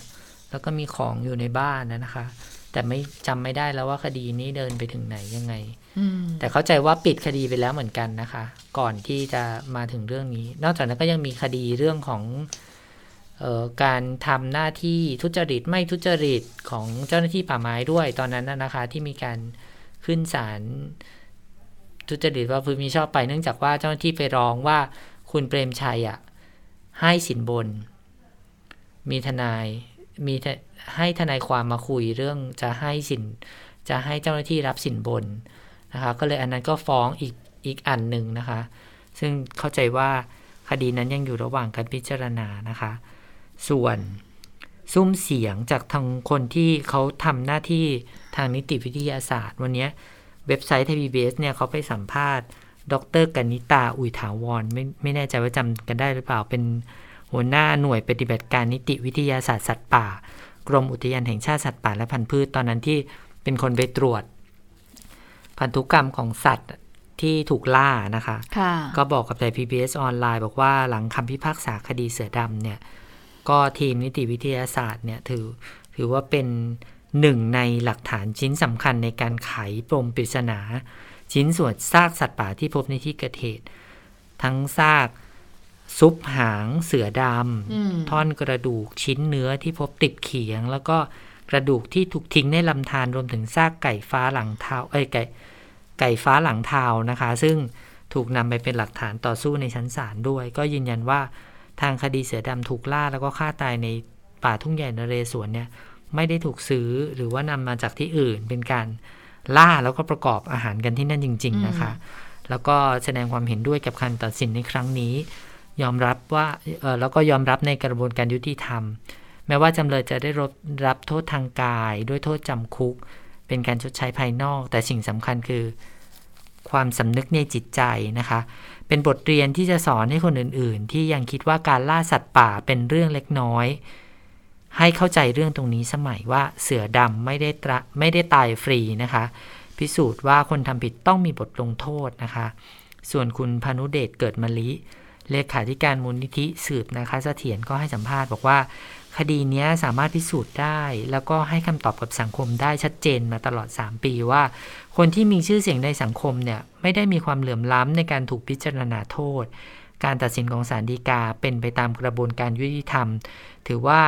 แล้วก็มีของอยู่ในบ้านนะคะ แต่ไม่จำไม่ได้แล้วว่าคดีนี้เดินไปถึงไหนยังไงแต่เข้าใจว่าปิดคดีไปแล้วเหมือนกันนะคะ ก่อนที่จะมาถึงเรื่องนี้ นอกจากนั้นก็ยังมีคดีเรื่องของ การทำหน้าที่ทุจริตไม่ทุจริตของเจ้าหน้าที่ป่าไม้ด้วยตอนนั้นนะคะที่มีการขึ้นศาลทุจริตว่าพื้นมีชอบไปเนื่องจากว่าเจ้าหน้าที่ไปร้องว่าคุณเปรมชัยอะให้สินบน มีทนายมีให้ทนายความมาคุยเรื่องจะให้สินจะให้เจ้าหน้าที่รับสินบนนะคะก็เลยอันนั้นก็ฟ้องอีกอีกอันหนึ่งนะคะ ซึ่งเข้าใจว่าคดีนั้นยังอยู่ระหว่างการพิจารณานะคะ ส่วนซุ้มเสียงจากทางคนที่เขาทำหน้าที่ทางนิติวิทยาศาสตร์ วันนี้เว็บไซต์ไทยพีบีเนี่ยเขาไปสัมภาษณ์ ดรกนิตาอุยถาวรไม่ไม่แน่ใจว่าจำกันได้หรือเปล่าเป็นหัวหน้าหน่วยปฏิบัติการนิติวิทยาศาสตร์สัตว์ป่า กรมอุทยานแห่งชาติสัตว์ป่าและพันธุ์พืชตอนนั้นที่เป็นคนไปตรวจ พันธุกรรมของสัตว์ที่ถูกล่านะคะคะก็บอกกับไทย PBS ออนไลน์บอกว่าหลังคำพิพากษาคดีเสือดำเนี่ย ก็ทีมนิติวิทยาศาสตร์เนี่ยถือถือว่าเป็นหนึ่งในหลักฐานชิ้นสำคัญในการไขปมปริศนา ชิ้นส่วนซากสัตว์ป่าที่พบในที่เกิดเหตุ ทั้งซากซุปหางเสือดำท่อนกระดูกชิ้นเนื้อที่พบติดเขียง แล้วก็กระดูกที่ถูกทิ้งในลำธารรวมถึงซากไก่ฟ้าหลังเท้าเอ้ยไก่ไก่ฟ้าหลังเท้านะคะ ซึ่งถูกนำไปเป็นหลักฐานต่อสู้ในชั้นศาลด้วย ก็ยืนยันว่า ทางคดีเสือดำถูกล่าแล้วก็ฆ่าตายในป่าทุ่งใหญ่นเรศวรเนี่ยไม่ได้ถูกซื้อหรือว่านำมาจากที่อื่นเป็นการล่าแล้วก็ประกอบอาหารกันที่นั่นจริง ๆ นะคะ แล้วก็แสดงความเห็นด้วยกับคำตัดสินในครั้งนี้ ยอมรับว่าแล้วก็ยอมรับในกระบวนการยุติธรรม แม้ว่าจำเลยจะได้รับรับโทษทางกาย ด้วยโทษจำคุก เป็นการชดใช้ภายนอก แต่สิ่งสำคัญคือ ความสำนึกในจิตใจนะคะ เป็นบทเรียนที่จะสอนให้คนอื่นๆ ที่ยังคิดว่าการล่าสัตว์ป่าเป็นเรื่องเล็กน้อย ให้เข้าใจเรื่องตรงนี้สมัยว่าเสือดำไม่ได้ตระไม่ได้ตายฟรีนะคะ พิสูจน์ว่าคนทำผิดต้องมีบทลงโทษนะคะ ส่วนคุณพานุเดชเกิดมะลิเลขาธิการมูลนิธิสืบนะคะเสถียรก็ให้สัมภาษณ์บอกว่า คดีนี้สามารถพิสูจน์ได้ แล้วก็ให้คำตอบกับสังคมได้ชัดเจนมาตลอด 3 ปีว่า คนที่มีชื่อเสียงในสังคมเนี่ยไม่ได้มีความเหลื่อมล้ำในการถูกพิจารณาโทษ การตัดสินของศาลฎีกาเป็นไปตามกระบวนการยุติธรรม ถือว่า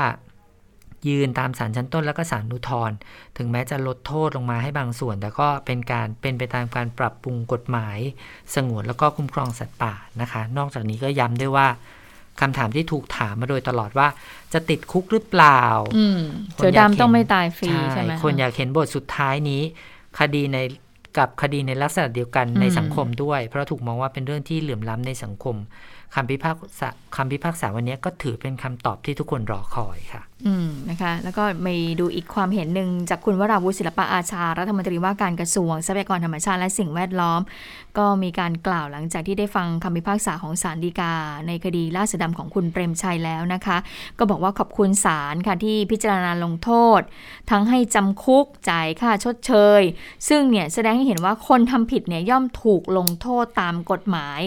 ยืนตามศาลชั้นต้นแล้วก็ศาลอุทธรณ์ถึงแม้จะลดโทษลงมาให้บางส่วน แต่ก็เป็นการเป็นไปตามการปรับปรุงกฎหมาย สงวนแล้วก็คุ้มครองสัตว์ป่านะคะ นอกจากนี้ก็ย้ำด้วยว่าคำถามที่ถูกถามมาโดยตลอดว่า จะติดคุกหรือเปล่าเสือดำต้องไม่ตายฟรีใช่ไหมคนอยากเห็นบทสุดท้ายนี้ คดีในกับคดีในลักษณะเดียวกันในสังคมด้วย เพราะถูกมองว่าเป็นเรื่องที่เหลื่อมล้ำในสังคม คำพิพากษาคำพิพากษาวันนี้ก็ถือเป็นคำตอบที่ทุกคนรอคอยค่ะ อืมนะคะ แล้วก็มีดูอีกความเห็นหนึ่งจากคุณวราวุฒิศิลปะอาชา รัฐมนตรีว่าการกระทรวงทรัพยากรธรรมชาติและสิ่งแวดล้อม ก็มีการกล่าวหลังจากที่ได้ฟังคำพิพากษาของศาลฎีกา ในคดีล่าสือดำของคุณเปรมชัยแล้วนะคะ ก็บอกว่าขอบคุณศาลค่ะที่พิจารณาลงโทษ ทั้งให้จำคุกจ่ายค่าชดเชย ซึ่งเนี่ยแสดงให้เห็นว่าคนทำผิดเนี่ยย่อมถูกลงโทษตามกฎหมาย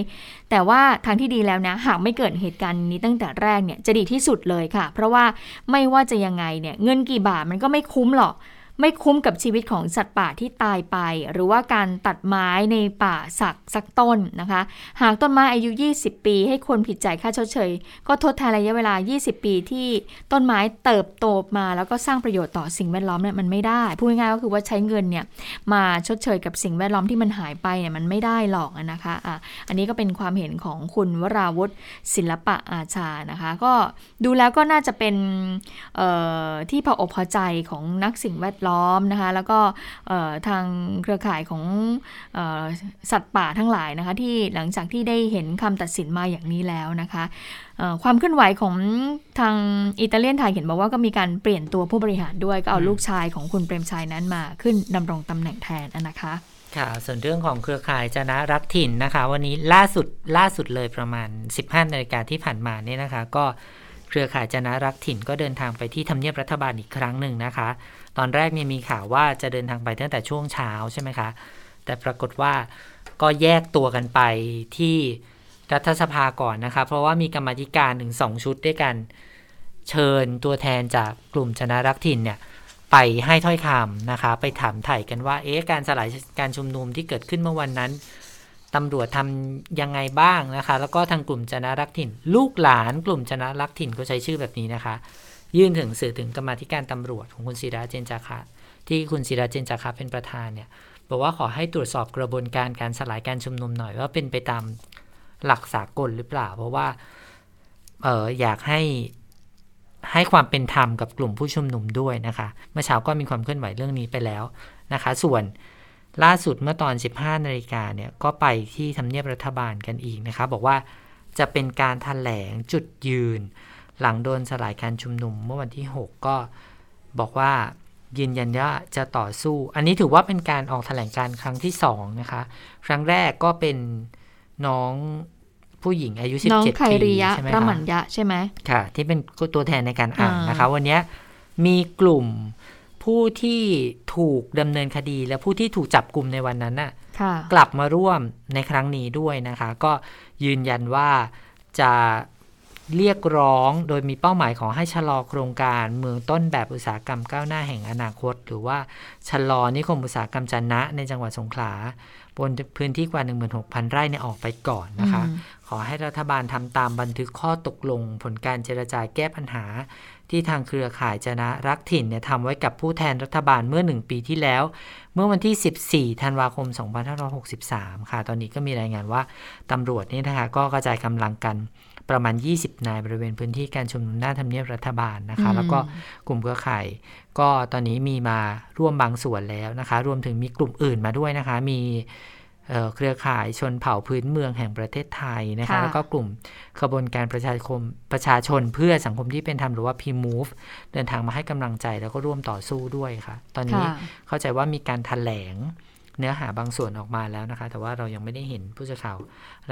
แต่ว่าทางที่ดีแล้วนะหากไม่เกิดเหตุการณ์นี้ตั้งแต่แรกเนี่ยจะดีที่สุดเลยค่ะ เพราะว่าไม่ว่าจะยังไงเนี่ยเงินกี่บาทมันก็ไม่คุ้มหรอก ไม่คุ้มกับชีวิตของสัตว์ป่าที่ตายไป หรือว่าการตัดไม้ในป่าสักสักต้นนะคะ หากต้นไม้อายุ 20 ปี ให้คนผิดจ่ายค่าชดเชย ก็ทดแทนระยะเวลา 20 ปีที่ต้นไม้เติบโตมา แล้วก็สร้างประโยชน์ต่อสิ่งแวดล้อมเนี่ยมันไม่ได้พูดง่ายๆก็คือว่าใช้เงินเนี่ยมาชดเชยกับสิ่งแวดล้อมที่มันหายไปเนี่ยมันไม่ได้หรอกนะคะอะอันนี้ก็เป็นความเห็นของคุณวราวุฒิศิลปะอาชานะคะ ก็ดูแล้วก็น่าจะเป็นที่พออกพอใจของนักสิ่งแวดล้อมนะคะ แล้วก็ทางเครือข่ายของสัตว์ป่าทั้งหลายนะคะ ที่หลังจากที่ได้เห็นคำตัดสินมาอย่างนี้แล้วนะคะความเคลื่อนไหวของทางอิตาเลียนไทยเห็นบอกว่าก็มีการเปลี่ยนตัวผู้บริหารด้วยก็เอาลูกชายของคุณเปรมชัยนั้นมาขึ้นดำรงตำแหน่งแทนนะคะค่ะ ส่วนเรื่องของเครือข่ายจนะรักถิ่นนะคะ วันนี้ล่าสุดล่าสุดเลยประมาณ 15นาฬิกาที่ผ่านมาเนี่ยนะคะ ก็เครือข่ายจนะรักถิ่นก็เดินทางไปที่ทำเนียบรัฐบาลอีกครั้งหนึ่งนะคะ ตอนแรกเนี่ยมีข่าวว่าจะเดินทางไปตั้งแต่ช่วงเช้าใช่ไหมคะ แต่ปรากฏว่าก็แยกตัวกันไปที่รัฐสภาก่อนนะคะ เพราะว่ามีกรรมธิการถึงสองชุดด้วยกัน เชิญตัวแทนจากกลุ่มชนะรักถิ่นเนี่ยไปให้ถ้อยคำนะคะ ไปถามไถ่กันว่า เอ๊ะ การสลายการชุมนุมที่เกิดขึ้นเมื่อวันนั้นตำรวจทำยังไงบ้างนะคะ แล้วก็ทางกลุ่มจนะรักถิ่น ลูกหลานกลุ่มจนะรักถิ่นก็ใช้ชื่อแบบนี้นะคะ ยื่นถึงสื่อถึงกรรมธิการตำรวจของคุณศิราเจนจาคะที่คุณศิราเจนจาคะเป็นประธานเนี่ยบอกว่าขอให้ตรวจสอบกระบวนการการสลายการชุมนุมหน่อยว่าเป็นไปตามหลักสากลหรือเปล่า เพราะว่าเอออยากให้ให้ความเป็นธรรมกับกลุ่มผู้ชุมนุมด้วยนะคะ เมื่อเช้าก็มีความเคลื่อนไหวเรื่องนี้ไปแล้วนะคะ ส่วนล่าสุดเมื่อตอน 15 นาฬิกาเนี่ยก็ไปที่ทำเนียบรัฐบาลกันอีกนะคะ บอกว่าจะเป็นการถแถลงจุดยืน หลังโดนสลายการชุมนุมเมื่อวันที่ 6 ก็บอกว่ายืนยันว่าจะต่อสู้ อันนี้ถือว่าเป็นการออกถแถลงการครั้งที่2นะคะ ครั้งแรกก็เป็นน้องผู้หญิงอายุ 17 ปีใช่ไหมคะระมัญญะใช่ไหมค่ะ ที่เป็นตัวแทนในการอ่านนะคะ วันนี้มีกลุ่มผู้ที่ถูกดำเนินคดีและผู้ที่ถูกจับกลุ่มในวันนั้นน่ะกลับมาร่วมในครั้งนี้ด้วยนะคะ ก็ยืนยันว่าจะ เรียกร้องโดยมีเป้าหมายของให้ชะลอโครงการเมืองต้นแบบอุตสาหกรรมก้าวหน้าแห่งอนาคต หรือว่าชะลอนิคมอุตสาหกรรมจันนะในจังหวัดสงขลาบนพื้นที่กว่า 16,000 ไร่เนี่ยออกไปก่อนนะคะ ขอให้รัฐบาลทำตามบันทึกข้อตกลง ผลการเจรจาแก้ปัญหา ที่ทางเครือข่ายจนะรักถิ่นเนี่ยทำไว้กับผู้แทนรัฐบาลเมื่อ1ปีที่แล้ว เมื่อวันที่ 14 ธันวาคม 2563 ค่ะ ตอนนี้ก็มีรายงานว่าตำรวจนี่นะคะก็กระจายกำลังกันประมาณ 20 นายบริเวณพื้นที่การชุมนุมหน้าทำเนียบรัฐบาลนะคะ แล้วก็กลุ่มเครือข่ายก็ตอนนี้มีมาร่วมบางส่วนแล้วนะคะ รวมถึงมีกลุ่มอื่นมาด้วยนะคะ มี เครือข่ายชนเผ่าพื้นเมืองแห่งประเทศไทยนะคะ แล้วก็กลุ่มขบวนการประชาคมประชาชนเพื่อสังคมที่เป็นธรรมหรือว่า P-Move เดินทางมาให้กำลังใจแล้วก็ร่วมต่อสู้ด้วยค่ะ ตอนนี้เข้าใจว่ามีการถแถลงเนื้อหาบางส่วนออกมาแล้วนะคะ แต่ว่าเรายังไม่ได้เห็นผู้สื่อข่าว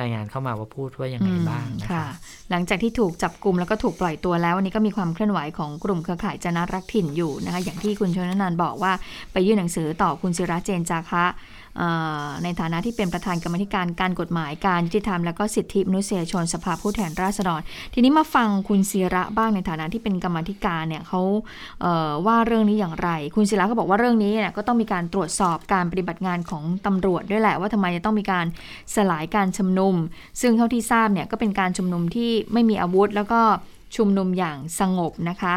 รายงานเข้ามาว่าพูดว่ายังไงบ้างนะคะ หลังจากที่ถูกจับกลุ่มแล้วก็ถูกปล่อยตัวแล้ววันนี้ก็มีความเคลื่อนไหวของกลุ่มเครือข่ายจนะรักถิ่นอยู่นะคะ อย่างที่คุณชนนันบอกว่าไปยื่นหนังสือต่อคุณศิระเจนจาคะ ในฐานะที่เป็นประธานกรรมธิการการกฎหมายการยุติธรรมและก็สิทธิมนุษยชนสภาผู้แทนราษฎร ทีนี้มาฟังคุณศิระบ้างในฐานะที่เป็นกรรมธิการเนี่ยเขาว่าเรื่องนี้อย่างไร คุณศิระก็บอกว่าเรื่องนี้เนี่ยก็ต้องมีการตรวจสอบการปฏิบัติงานของตำรวจด้วยแหละว่าทำไมจะต้องมีการสลายการชุมนุม ซึ่งเท่าที่ทราบเนี่ยก็เป็นการชุมนุมที่ไม่มีอาวุธแล้วก็ชุมนุมอย่างสงบนะคะ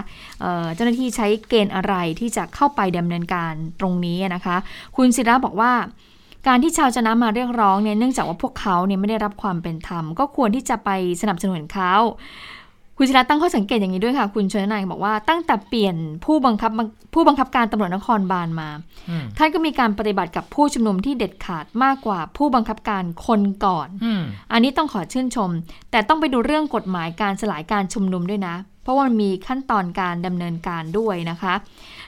เจ้าหน้าที่ใช้เกณฑ์อะไรที่จะเข้าไปดำเนินการตรงนี้นะคะ คุณศิระบอกว่า การที่ชาวจะนะมาเรียกร้องเนี่ยเนื่องจากว่าพวกเขาเนี่ยไม่ได้รับความเป็นธรรม ก็ควรที่จะไปสนับสนุนเขาคุณศิระตั้งข้อสังเกตอย่างนี้ด้วยค่ะ คุณชนนายบอกว่าตั้งแต่เปลี่ยนผู้บังคับผู้บังคับการตำรวจนครบาลมา ท่านก็มีการปฏิบัติกับผู้ชุมนุมที่เด็ดขาดมากกว่าผู้บังคับการคนก่อน อันนี้ต้องขอชื่นชม แต่ต้องไปดูเรื่องกฎหมายการสลายการชุมนุมด้วยนะ เพราะว่ามันมีขั้นตอนการดำเนินการด้วยนะคะ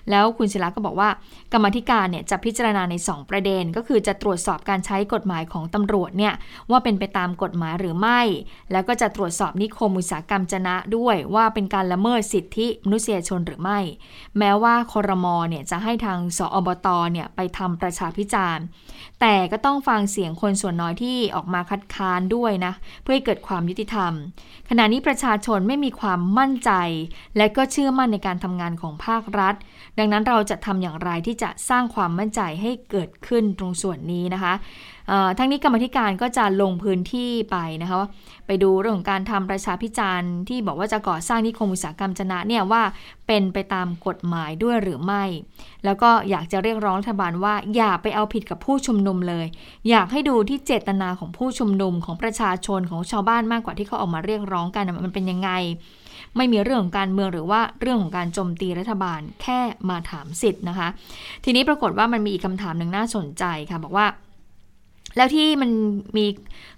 แล้วคุณศิลาก็บอกว่ากรรมธิการเนี่ยจะพิจารณาใน 2 ประเด็น ก็คือจะตรวจสอบการใช้กฎหมายของตำรวจเนี่ยว่าเป็นไปตามกฎหมายหรือไม่ แล้วก็จะตรวจสอบนิคมอุตสาหกรรมจนะด้วยว่าเป็นการละเมิดสิทธิมนุษยชนหรือไม่ แม้ว่าคอรมอเนี่ยจะให้ทางสอบตเนี่ยไปทำประชาพิจารณ์ แต่ก็ต้องฟังเสียงคนส่วนน้อยที่ออกมาคัดค้านด้วยนะเพื่อให้เกิดความยุติธรรม ขณะนี้ประชาชนไม่มีความมั่นใจ และก็เชื่อมั่นในการทำงานของภาครัฐ ดังนั้นเราจะทำอย่างไรที่จะสร้างความมั่นใจให้เกิดขึ้นตรงส่วนนี้นะคะทั้งนี้กรรมธิการก็จะลงพื้นที่ไปนะคะไปดูเรื่องของการทำประชาพิจารณ์ที่บอกว่าจะก่อสร้างนิคมอุตสาหกรรมจนะเนี่ยว่าเป็นไปตามกฎหมายด้วยหรือไม่ แล้วก็อยากจะเรียกร้องรัฐบาลว่าอย่าไปเอาผิดกับผู้ชุมนุมเลย อยากให้ดูที่เจตนาของผู้ชุมนุมของประชาชนของชาวบ้านมากกว่าที่เขาออกมาเรียกร้องกันมันเป็นยังไง ไม่มีเรื่องของการเมืองหรือว่าเรื่องของการโจมตีรัฐบาลแค่มาถามสิทธิ์นะคะ ทีนี้ปรากฏว่ามันมีอีกคำถามหนึ่งน่าสนใจค่ะบอกว่าแล้วที่มันมี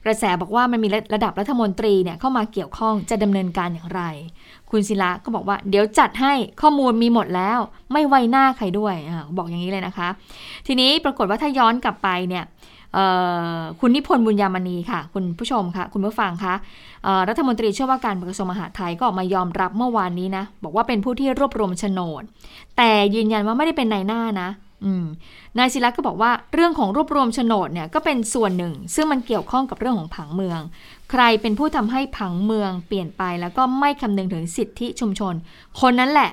กระแสบอกว่ามันมีระดับรัฐมนตรีเนี่ยเข้ามาเกี่ยวข้องจะดำเนินการอย่างไร คุณศิละก็บอกว่าเดี๋ยวจัดให้ข้อมูลมีหมดแล้ว ไม่ไว้หน้าใครด้วยอบอกอย่างนี้เลยนะคะ ทีนี้ปรากฏว่าถ้าย้อนกลับไปเนี่ย คุณนิพนธ์บุญยามณีค่ะ คุณผู้ชมค่ะ คุณผู้ฟังคะรัฐมนตรีเชื่อว่าการกระทรวงมหาดไทยก็ออกมายอมรับเมื่อวานนี้นะ บอกว่าเป็นผู้ที่รวบรวมโฉนด แต่ยืนยันว่าไม่ได้เป็นนายหน้านะนายศิลักก็บอกว่าเรื่องของรวบรวมโฉนดเนี่ยก็เป็นส่วนหนึ่ง ซึ่งมันเกี่ยวข้องกับเรื่องของผังเมือง ใครเป็นผู้ทำให้ผังเมืองเปลี่ยนไปแล้วก็ไม่คำนึงถึงสิทธิชุมชน คนนั้นแหละ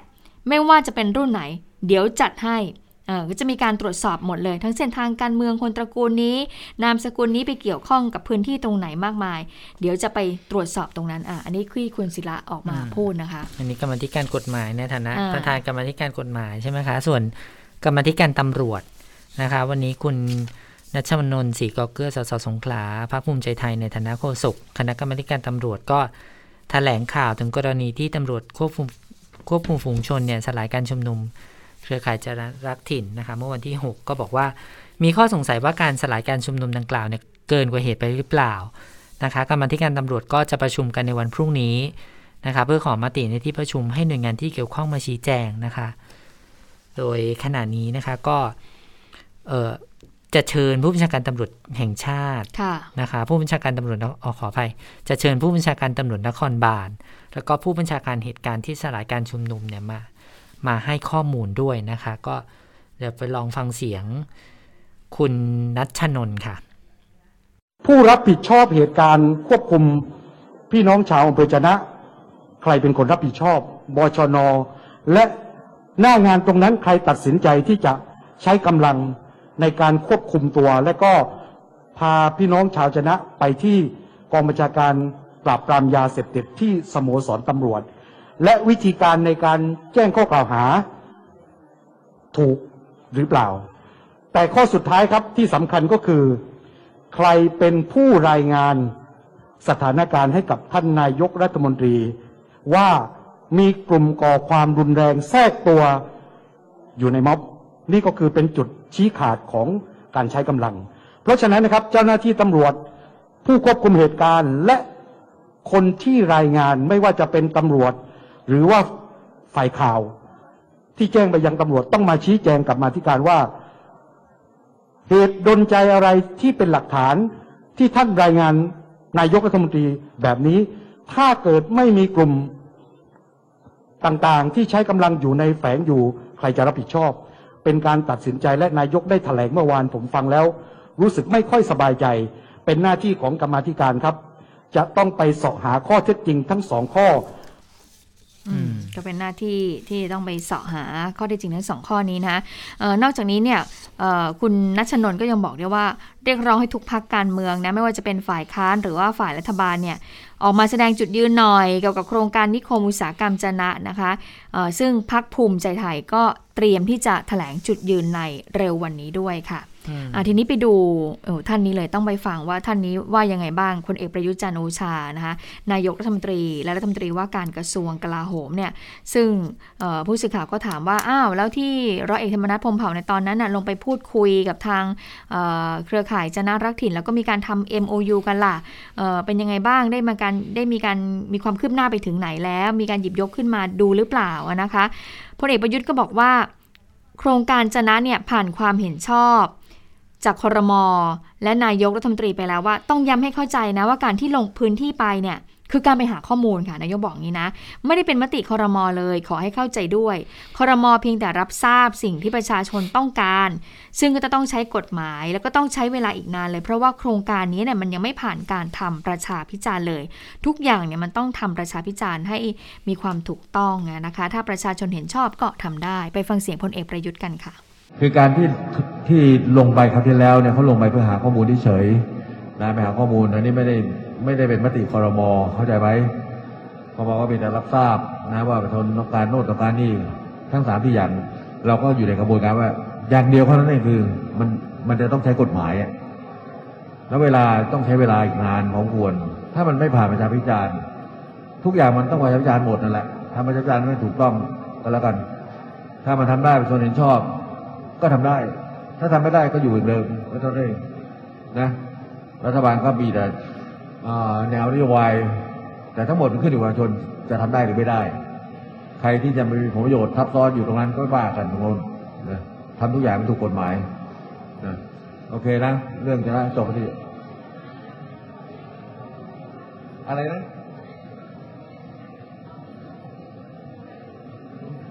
ไม่ว่าจะเป็นรุ่นไหน เดี๋ยวจัดให้ ก็จะมีการตรวจสอบหมดเลย ทั้งเส้นทางการเมืองคนตระกูลนี้ นามสกุลนี้ไปเกี่ยวข้องกับพื้นที่ตรงไหนมากมาย เดี๋ยวจะไปตรวจสอบตรงนั้นอะอันนี้คือคุณศิระออกมาพูดนะคะ อันนี้กรรมธิการกฎหมายในฐานะประธานกรรมธิการกฎหมายใช่ไหมคะ ส่วนกรรมธิการตำรวจนะคะ วันนี้คุณนัชมนนท์ศรีกอเกื้อสสสงขลาพรรคภูมิใจไทยในฐานะโฆษกคณะกรรมการตำรวจก็แถลงข่าวถึงกรณีที่ตำรวจควบคุมควบคุมฝูงชนเนี่ยสลายการชุมนุม เครือข่ายจรรักถิ่นนะคะเมื่อวันที่ 6 ก็บอกว่า มีข้อสงสัยว่าการสลายการชุมนุมดังกล่าวเนี่ยเกินกว่าเหตุไปหรือเปล่านะคะกรรมธิการตำรวจก็จะประชุมกันในวันพรุ่งนี้นะคะเพื่อขอมติในที่ประชุมให้หน่วยงานที่เกี่ยวข้องมาชี้แจงนะคะ โดยขณะนี้นะคะก็จะเชิญผู้บัญชาการตำรวจแห่งชาตินะคะผู้บัญชาการตำรวจอขออภัย จะเชิญผู้บัญชาการตำรวจนครบาลแล้วก็ผู้บัญชาการเหตุการณ์ที่สลายการชุมนุมเนี่ยมา มาให้ข้อมูลด้วยนะคะ ก็เดี๋ยวไปลองฟังเสียง คุณนัชนนท์ค่ะ ผู้รับผิดชอบเหตุการณ์ควบคุมพี่น้องชาวอำเภอจนะ ใครเป็นคนรับผิดชอบบชน และหน้างานตรงนั้นใครตัดสินใจที่จะใช้กำลังในการควบคุมตัว และก็พาพี่น้องชาวจนะไปที่กองบัญชาการปราบปรามยาเสพติดที่สโมสรตำรวจ และวิธีการในการแจ้งข้อกล่าวหา ถูกหรือเปล่า แต่ข้อสุดท้ายครับที่สำคัญก็คือ ใครเป็นผู้รายงานสถานการณ์ให้กับท่านนายกรัฐมนตรี ว่ามีกลุ่มก่อความรุนแรงแทรกตัวอยู่ในม็อบ นี่ก็คือเป็นจุดชี้ขาดของการใช้กำลัง เพราะฉะนั้นนะครับเจ้าหน้าที่ตำรวจผู้ควบคุมเหตุการณ์และคนที่รายงานไม่ว่าจะเป็นตำรวจ หรือว่าฝ่ายข่าวที่แจ้งไปยังตำรวจต้องมาชี้แจงกับมาธิการว่า เหตุดนใจอะไรที่เป็นหลักฐานที่ท่านรายงานนายกรัฐมนตรีแบบนี้ ถ้าเกิดไม่มีกลุ่มต่างๆ ที่ใช้กำลังอยู่ในแฝงอยู่ใครจะรับผิดชอบ เป็นการตัดสินใจและนายกได้ถแถลงเมื่อวานผมฟังแล้ว รู้สึกไม่ค่อยสบายใจ เป็นหน้าที่ของกรรมธิการครับ จะต้องไปสอบหาข้อเท็จจริงทั้งสองข้อ ก็เป็นหน้าที่ที่ต้องไปเสาะหาข้อเท็จจริงทั้งสองข้อนี้นะออนอกจากนี้เนี่ยคุณนัชนนก็ยังบอกด้วยว่า เรียกร้องให้ทุกพักการเมืองนะไม่ว่าจะเป็นฝ่ายค้านหรือว่าฝ่ายรัฐบาลเนี่ยออกมาแสดงจุดยืนหน่อยเกี่ยวกับโครงการนิคมอุตสาหกรรมจนะนะคะซึ่งพักภูมิใจไทยก็เตรียมที่จะถแถลงจุดยืนในเร็ววันนี้ด้วยค่ะ อ่าทีนี้ไปดูท่านนี้เลยต้องไปฟังว่าท่านนี้ว่ายังไงบ้างพลเอกประยุจันโอชานะคะนายกรัฐมนตรี และรัฐมนตรีว่าการกระทรวงกลาโหมเนี่ยซึ่งผู้สื่อข่าวก็ถามว่าอ้าวแล้วที่ร้อยเอกธรรมนัฐพรมเผ่าในตอนนั้นน่ะลงไปพูดคุยกับทางเเครือข่ายจนารักถิ่น แล้วก็มีการทำ MOU กันล่ะเเป็นยังไงบ้างได้มาการได้มีการมีความคืบหน้าไปถึงไหนแล้ว มีการหยิบยกขึ้นมาดูหรือเปล่านะคะพลเอกประยุทธ์ก็บอกว่า โครงการจนะเนี่ยผ่านความเห็นชอบ จากคอรมอและนายกรัฐมนตรีไปแล้วว่า ต้องย้ำให้เข้าใจนะว่าการที่ลงพื้นที่ไปเนี่ยคือการไปหาข้อมูลค่ะนายกบอกงี้นะ ไม่ได้เป็นมติคอรมอเลย ขอให้เข้าใจด้วยคอรมอเพียงแต่รับทราบสิ่งที่ประชาชนต้องการ ซึ่งก็จะต้องใช้กฎหมาย แล้วก็ต้องใช้เวลาอีกนานเลย เพราะว่าโครงการนี้เนี่ยมันยังไม่ผ่านการทำประชาพิจารณ์เลย ทุกอย่างเนี่ยมันต้องทำประชาพิจารณ์ให้มีความถูกต้องนะคะ ถ้าประชาชนเห็นชอบก็ทำได้ ไปฟังเสียงพลเอกประยุทธ์กันค่ะ คือการที่ที่ลงไปครั้งที่แล้วเนี่ยเขาลงไปเพื่อหาข้อมูลที่เฉยนะไปหาข้อมูลอันนี้ไม่ได้ไม่ได้เป็นมติคอรมอเข้าใจไหมคอรมอก็เป็นแต่รับทราบนะว่าประชาชนต้องการโน่นต้องการนี่ทั้งสามที่อย่างเราก็อยู่ในกระบวนการว่า อย่างเดียวเท่านั้นเองคือมันมันจะต้องใช้กฎหมายอะแล้วเวลาต้องใช้เวลาอีกนานพองควร ถ้ามันไม่ผ่านประชาพิจารณ์ ทุกอย่างมันต้องประชาพิจารณ์หมดนั่นแหละทำประชาพิจารณ์ไม่ถูกต้องก็แล้วกัน ถ้ามันทำได้ประชาชนเห็นชอบ ก็ทำได้ ถ้าทำไม่ได้ก็อยู่เหมือนเดิมก็เท่านั้นนะรัฐบาลก็มีแต่แนวนโยบาย แต่ทั้งหมดมันขึ้นอยู่กับประชาชนจะทำได้หรือไม่ได้ ใครที่จะมีผลประโยชน์ทับซ้อนอยู่ตรงนั้นก็ว่ากันทุกคนนะทำทุกอย่างเป็นถูกกฎหมายนะโอเคนะ เรื่องจะนะจบที่อะไรนะ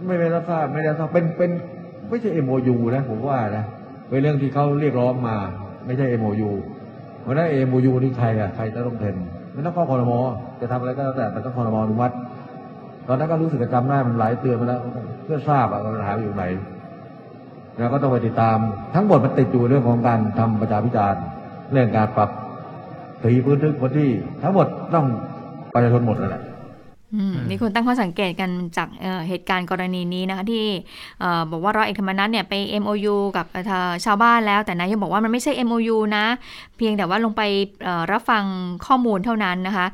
ไม่ได้รับทราบไม่ได้รับทราบเป็นเป็น ไม่ใช่ MOU นะผมว่านะเป็นเรื่องที่เขาเรียกร้องมา ไม่ใช่ MOU เพราะนั้น MOU นี่ใครอะใครจะต้องเซ็นไม่ต้องข้อคอรมอจะทำอะไรก็แล้วแต่แต่ต้องคอรมออนุมัติตอนนั้นก็รู้สึกจำได้มันหลายเตือนมาแล้วเพื่อทราบอะปัญหาอยู่ไหนแล้วก็ต้องไปติดตาม ทั้งหมดมันติดอยู่เรื่องของการทำประชาพิจารณ์เรื่องการปรับตีพื้นที่พื้นที่ ทั้งหมดต้องประชาชนหมดนั่นแหละ มีคนตั้งข้อสังเกตกันจากเหตุการณ์กรณีนี้นะคะที่บอกว่าร้อยเอกธรรมนัฐเนี่ยไป MOU กับชาวบ้านแล้ว แต่นายกบอกว่ามันไม่ใช่ MOU นะ เพียงแต่ว่าลงไปรับฟังข้อมูลเท่านั้นนะคะ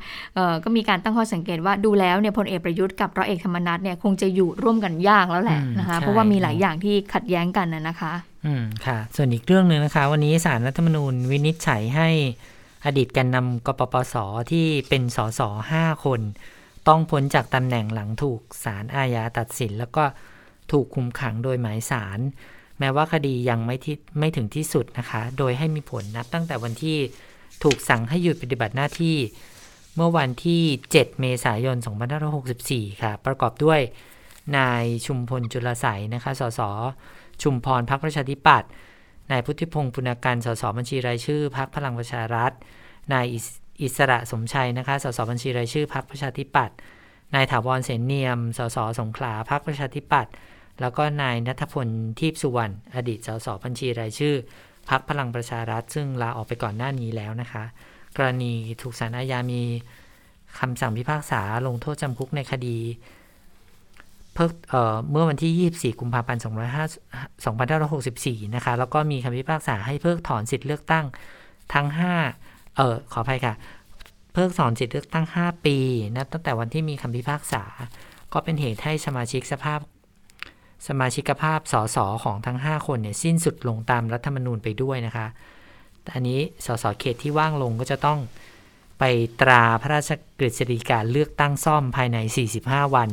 ก็มีการตั้งข้อสังเกตว่าดูแล้วเนี่ยพลเอกประยุทธ์กับร้อยเอกธรรมนัฐเนี่ยคงจะอยู่ร่วมกันยากแล้วแหละนะคะเพราะว่ามีหลายอย่างที่ขัดแย้งกันนะคะอืมค่ะ ส่วนอีกเรื่องหนึ่งนะคะ วันนี้สารรัฐธรรมนูญวินิจฉัยให้อดีตแกนนำกปปสที่เป็นสสห้าคน ต้องพ้นจากตำแหน่งหลังถูกศาลอาญาตัดสิน แล้วก็ถูกคุมขังโดยหมายสารแม้ว่าคดียังไม่ที่ไม่ถึงที่สุดนะคะ โดยให้มีผลนับตั้งแต่วันที่ถูกสั่งให้หยุดปฏิบัติหน้าที่ เมื่อวันที่ 7 เมษายน 2564 ค่ะ ประกอบด้วย นายชุมพลจุลไสนะคะ สส ชุมพรพักประชาธิปัตย์ นายพุทธิพงศ์ปุณการสสบัญชีรายชื่อพักพลังประชารัฐ นาย อิสระสมชัยนะคะ สสบัญชีรายชื่อพักประชาธิปัตย์ นายถาวรเสนเนียม สสสงขลาพักประชาธิปัตย์ แล้วก็นายนัทพลทีพสุวรรณ อดีต สสบัญชีรายชื่อพักพลังประชารัฐ ซึ่งลาออกไปก่อนหน้านี้แล้วนะคะ กรณีถูกสารอาญามีคำสั่งพิพากษาลงโทษจำคุกในคดีเพิกเเมื่อวันที่ 24 กุมภาพันธ์ 2564 นะคะ แล้วก็มีคำพิพากษาให้เพิกถอนสิทธิ์เลือกตั้งทั้ง 5 เออขออภัยค่ะ เพิกถอนสิทธิเลือกตั้ง 5 ปีนับตั้งแต่วันที่มีคำพิพากษา ก็เป็นเหตุให้สมาชิกสภาพ สมาชิกภาพสสของทั้ง 5 คนเนี่ยสิ้นสุดลงตามรัฐธรรมนูญไปด้วยนะคะแต่อันนี้สสเขตที่ว่างลงก็จะต้องไปตราพระราชกฤษฎีกาเลือกตั้งซ่อมภายใน 45 วัน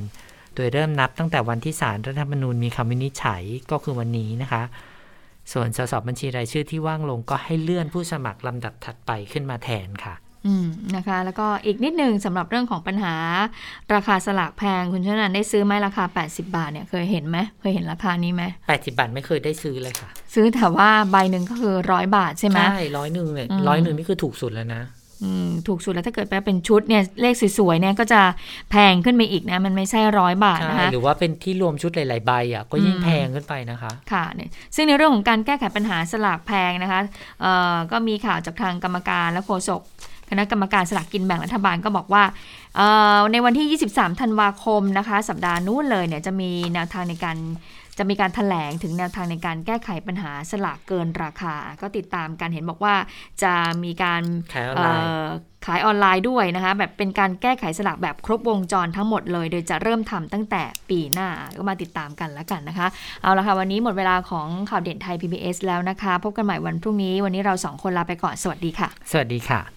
โดยเริ่มนับตั้งแต่วันที่ศาลรัฐธรรมนูญมีคำวินิจฉัยก็คือวันนี้นะคะ ส่วนสสบัญชีรายชื่อที่ว่างลงก็ให้เลื่อนผู้สมัครลำดับถัดไปขึ้นมาแทนค่ะอืมนะคะ แล้วก็อีกนิดหนึ่งสำหรับเรื่องของปัญหา ราคาสลากแพงคุณชนันได้ซื้อไหมราคา 80 บาทเนี่ยเคยเห็นไหมเคยเห็นราคานี้ไหม80 บาทไม่เคยได้ซื้อเลยค่ะ ซื้อแต่ว่าใบหนึ่งก็คือร้อยบาทใช่ไหมใช่ร้อยหนึ่งเลยร้อยหนึ่งนี่คือถูกสุดแล้วนะ ถูกสุดแล้วถ้าเกิดแปลเป็นชุดเนี่ยเลขสวยๆเนี่ยก็จะแพงขึ้นไปอีกนะมันไม่ใช่ร้อยบาทนะคะหรือว่าเป็นที่รวมชุดหลายๆใบอะก็ยิ่งแพงขึ้นไปนะคะค่ะเนี่ยซึ่งในเรื่องของการแก้ไขปัญหาสลากแพงนะคะก็มีข่าวจากทางกรรมการและโฆษกคณะกรรมการสลากกินแบ่งรัฐบาลก็บอกว่าในวันที่ 23 ธันวาคมนะคะ สัปดาห์นู้นเลยเนี่ยจะมีแนวทางในการ จะมีการถแถลงถึงแนวทางในการแก้ไขปัญหาสลากเกินราคา ก็ติดตามการเห็นบอกว่าจะมีการขายออนไลน์ขายออนไลน์ด้วยนะคะแบบเป็นการแก้ไขสลากแบบครบวงจรทั้งหมดเลย โดยจะเริ่มทำตั้งแต่ปีหน้าก็มาติดตามกันแล้วกันนะคะ เอาละค่ะ วันนี้หมดเวลาของข่าวเด่นไทย PBS แล้วนะคะ พบกันใหม่วันพรุ่งนี้ วันนี้เราสองคนลาไปก่อนสวัสดีค่ะ สวัสดีค่ะ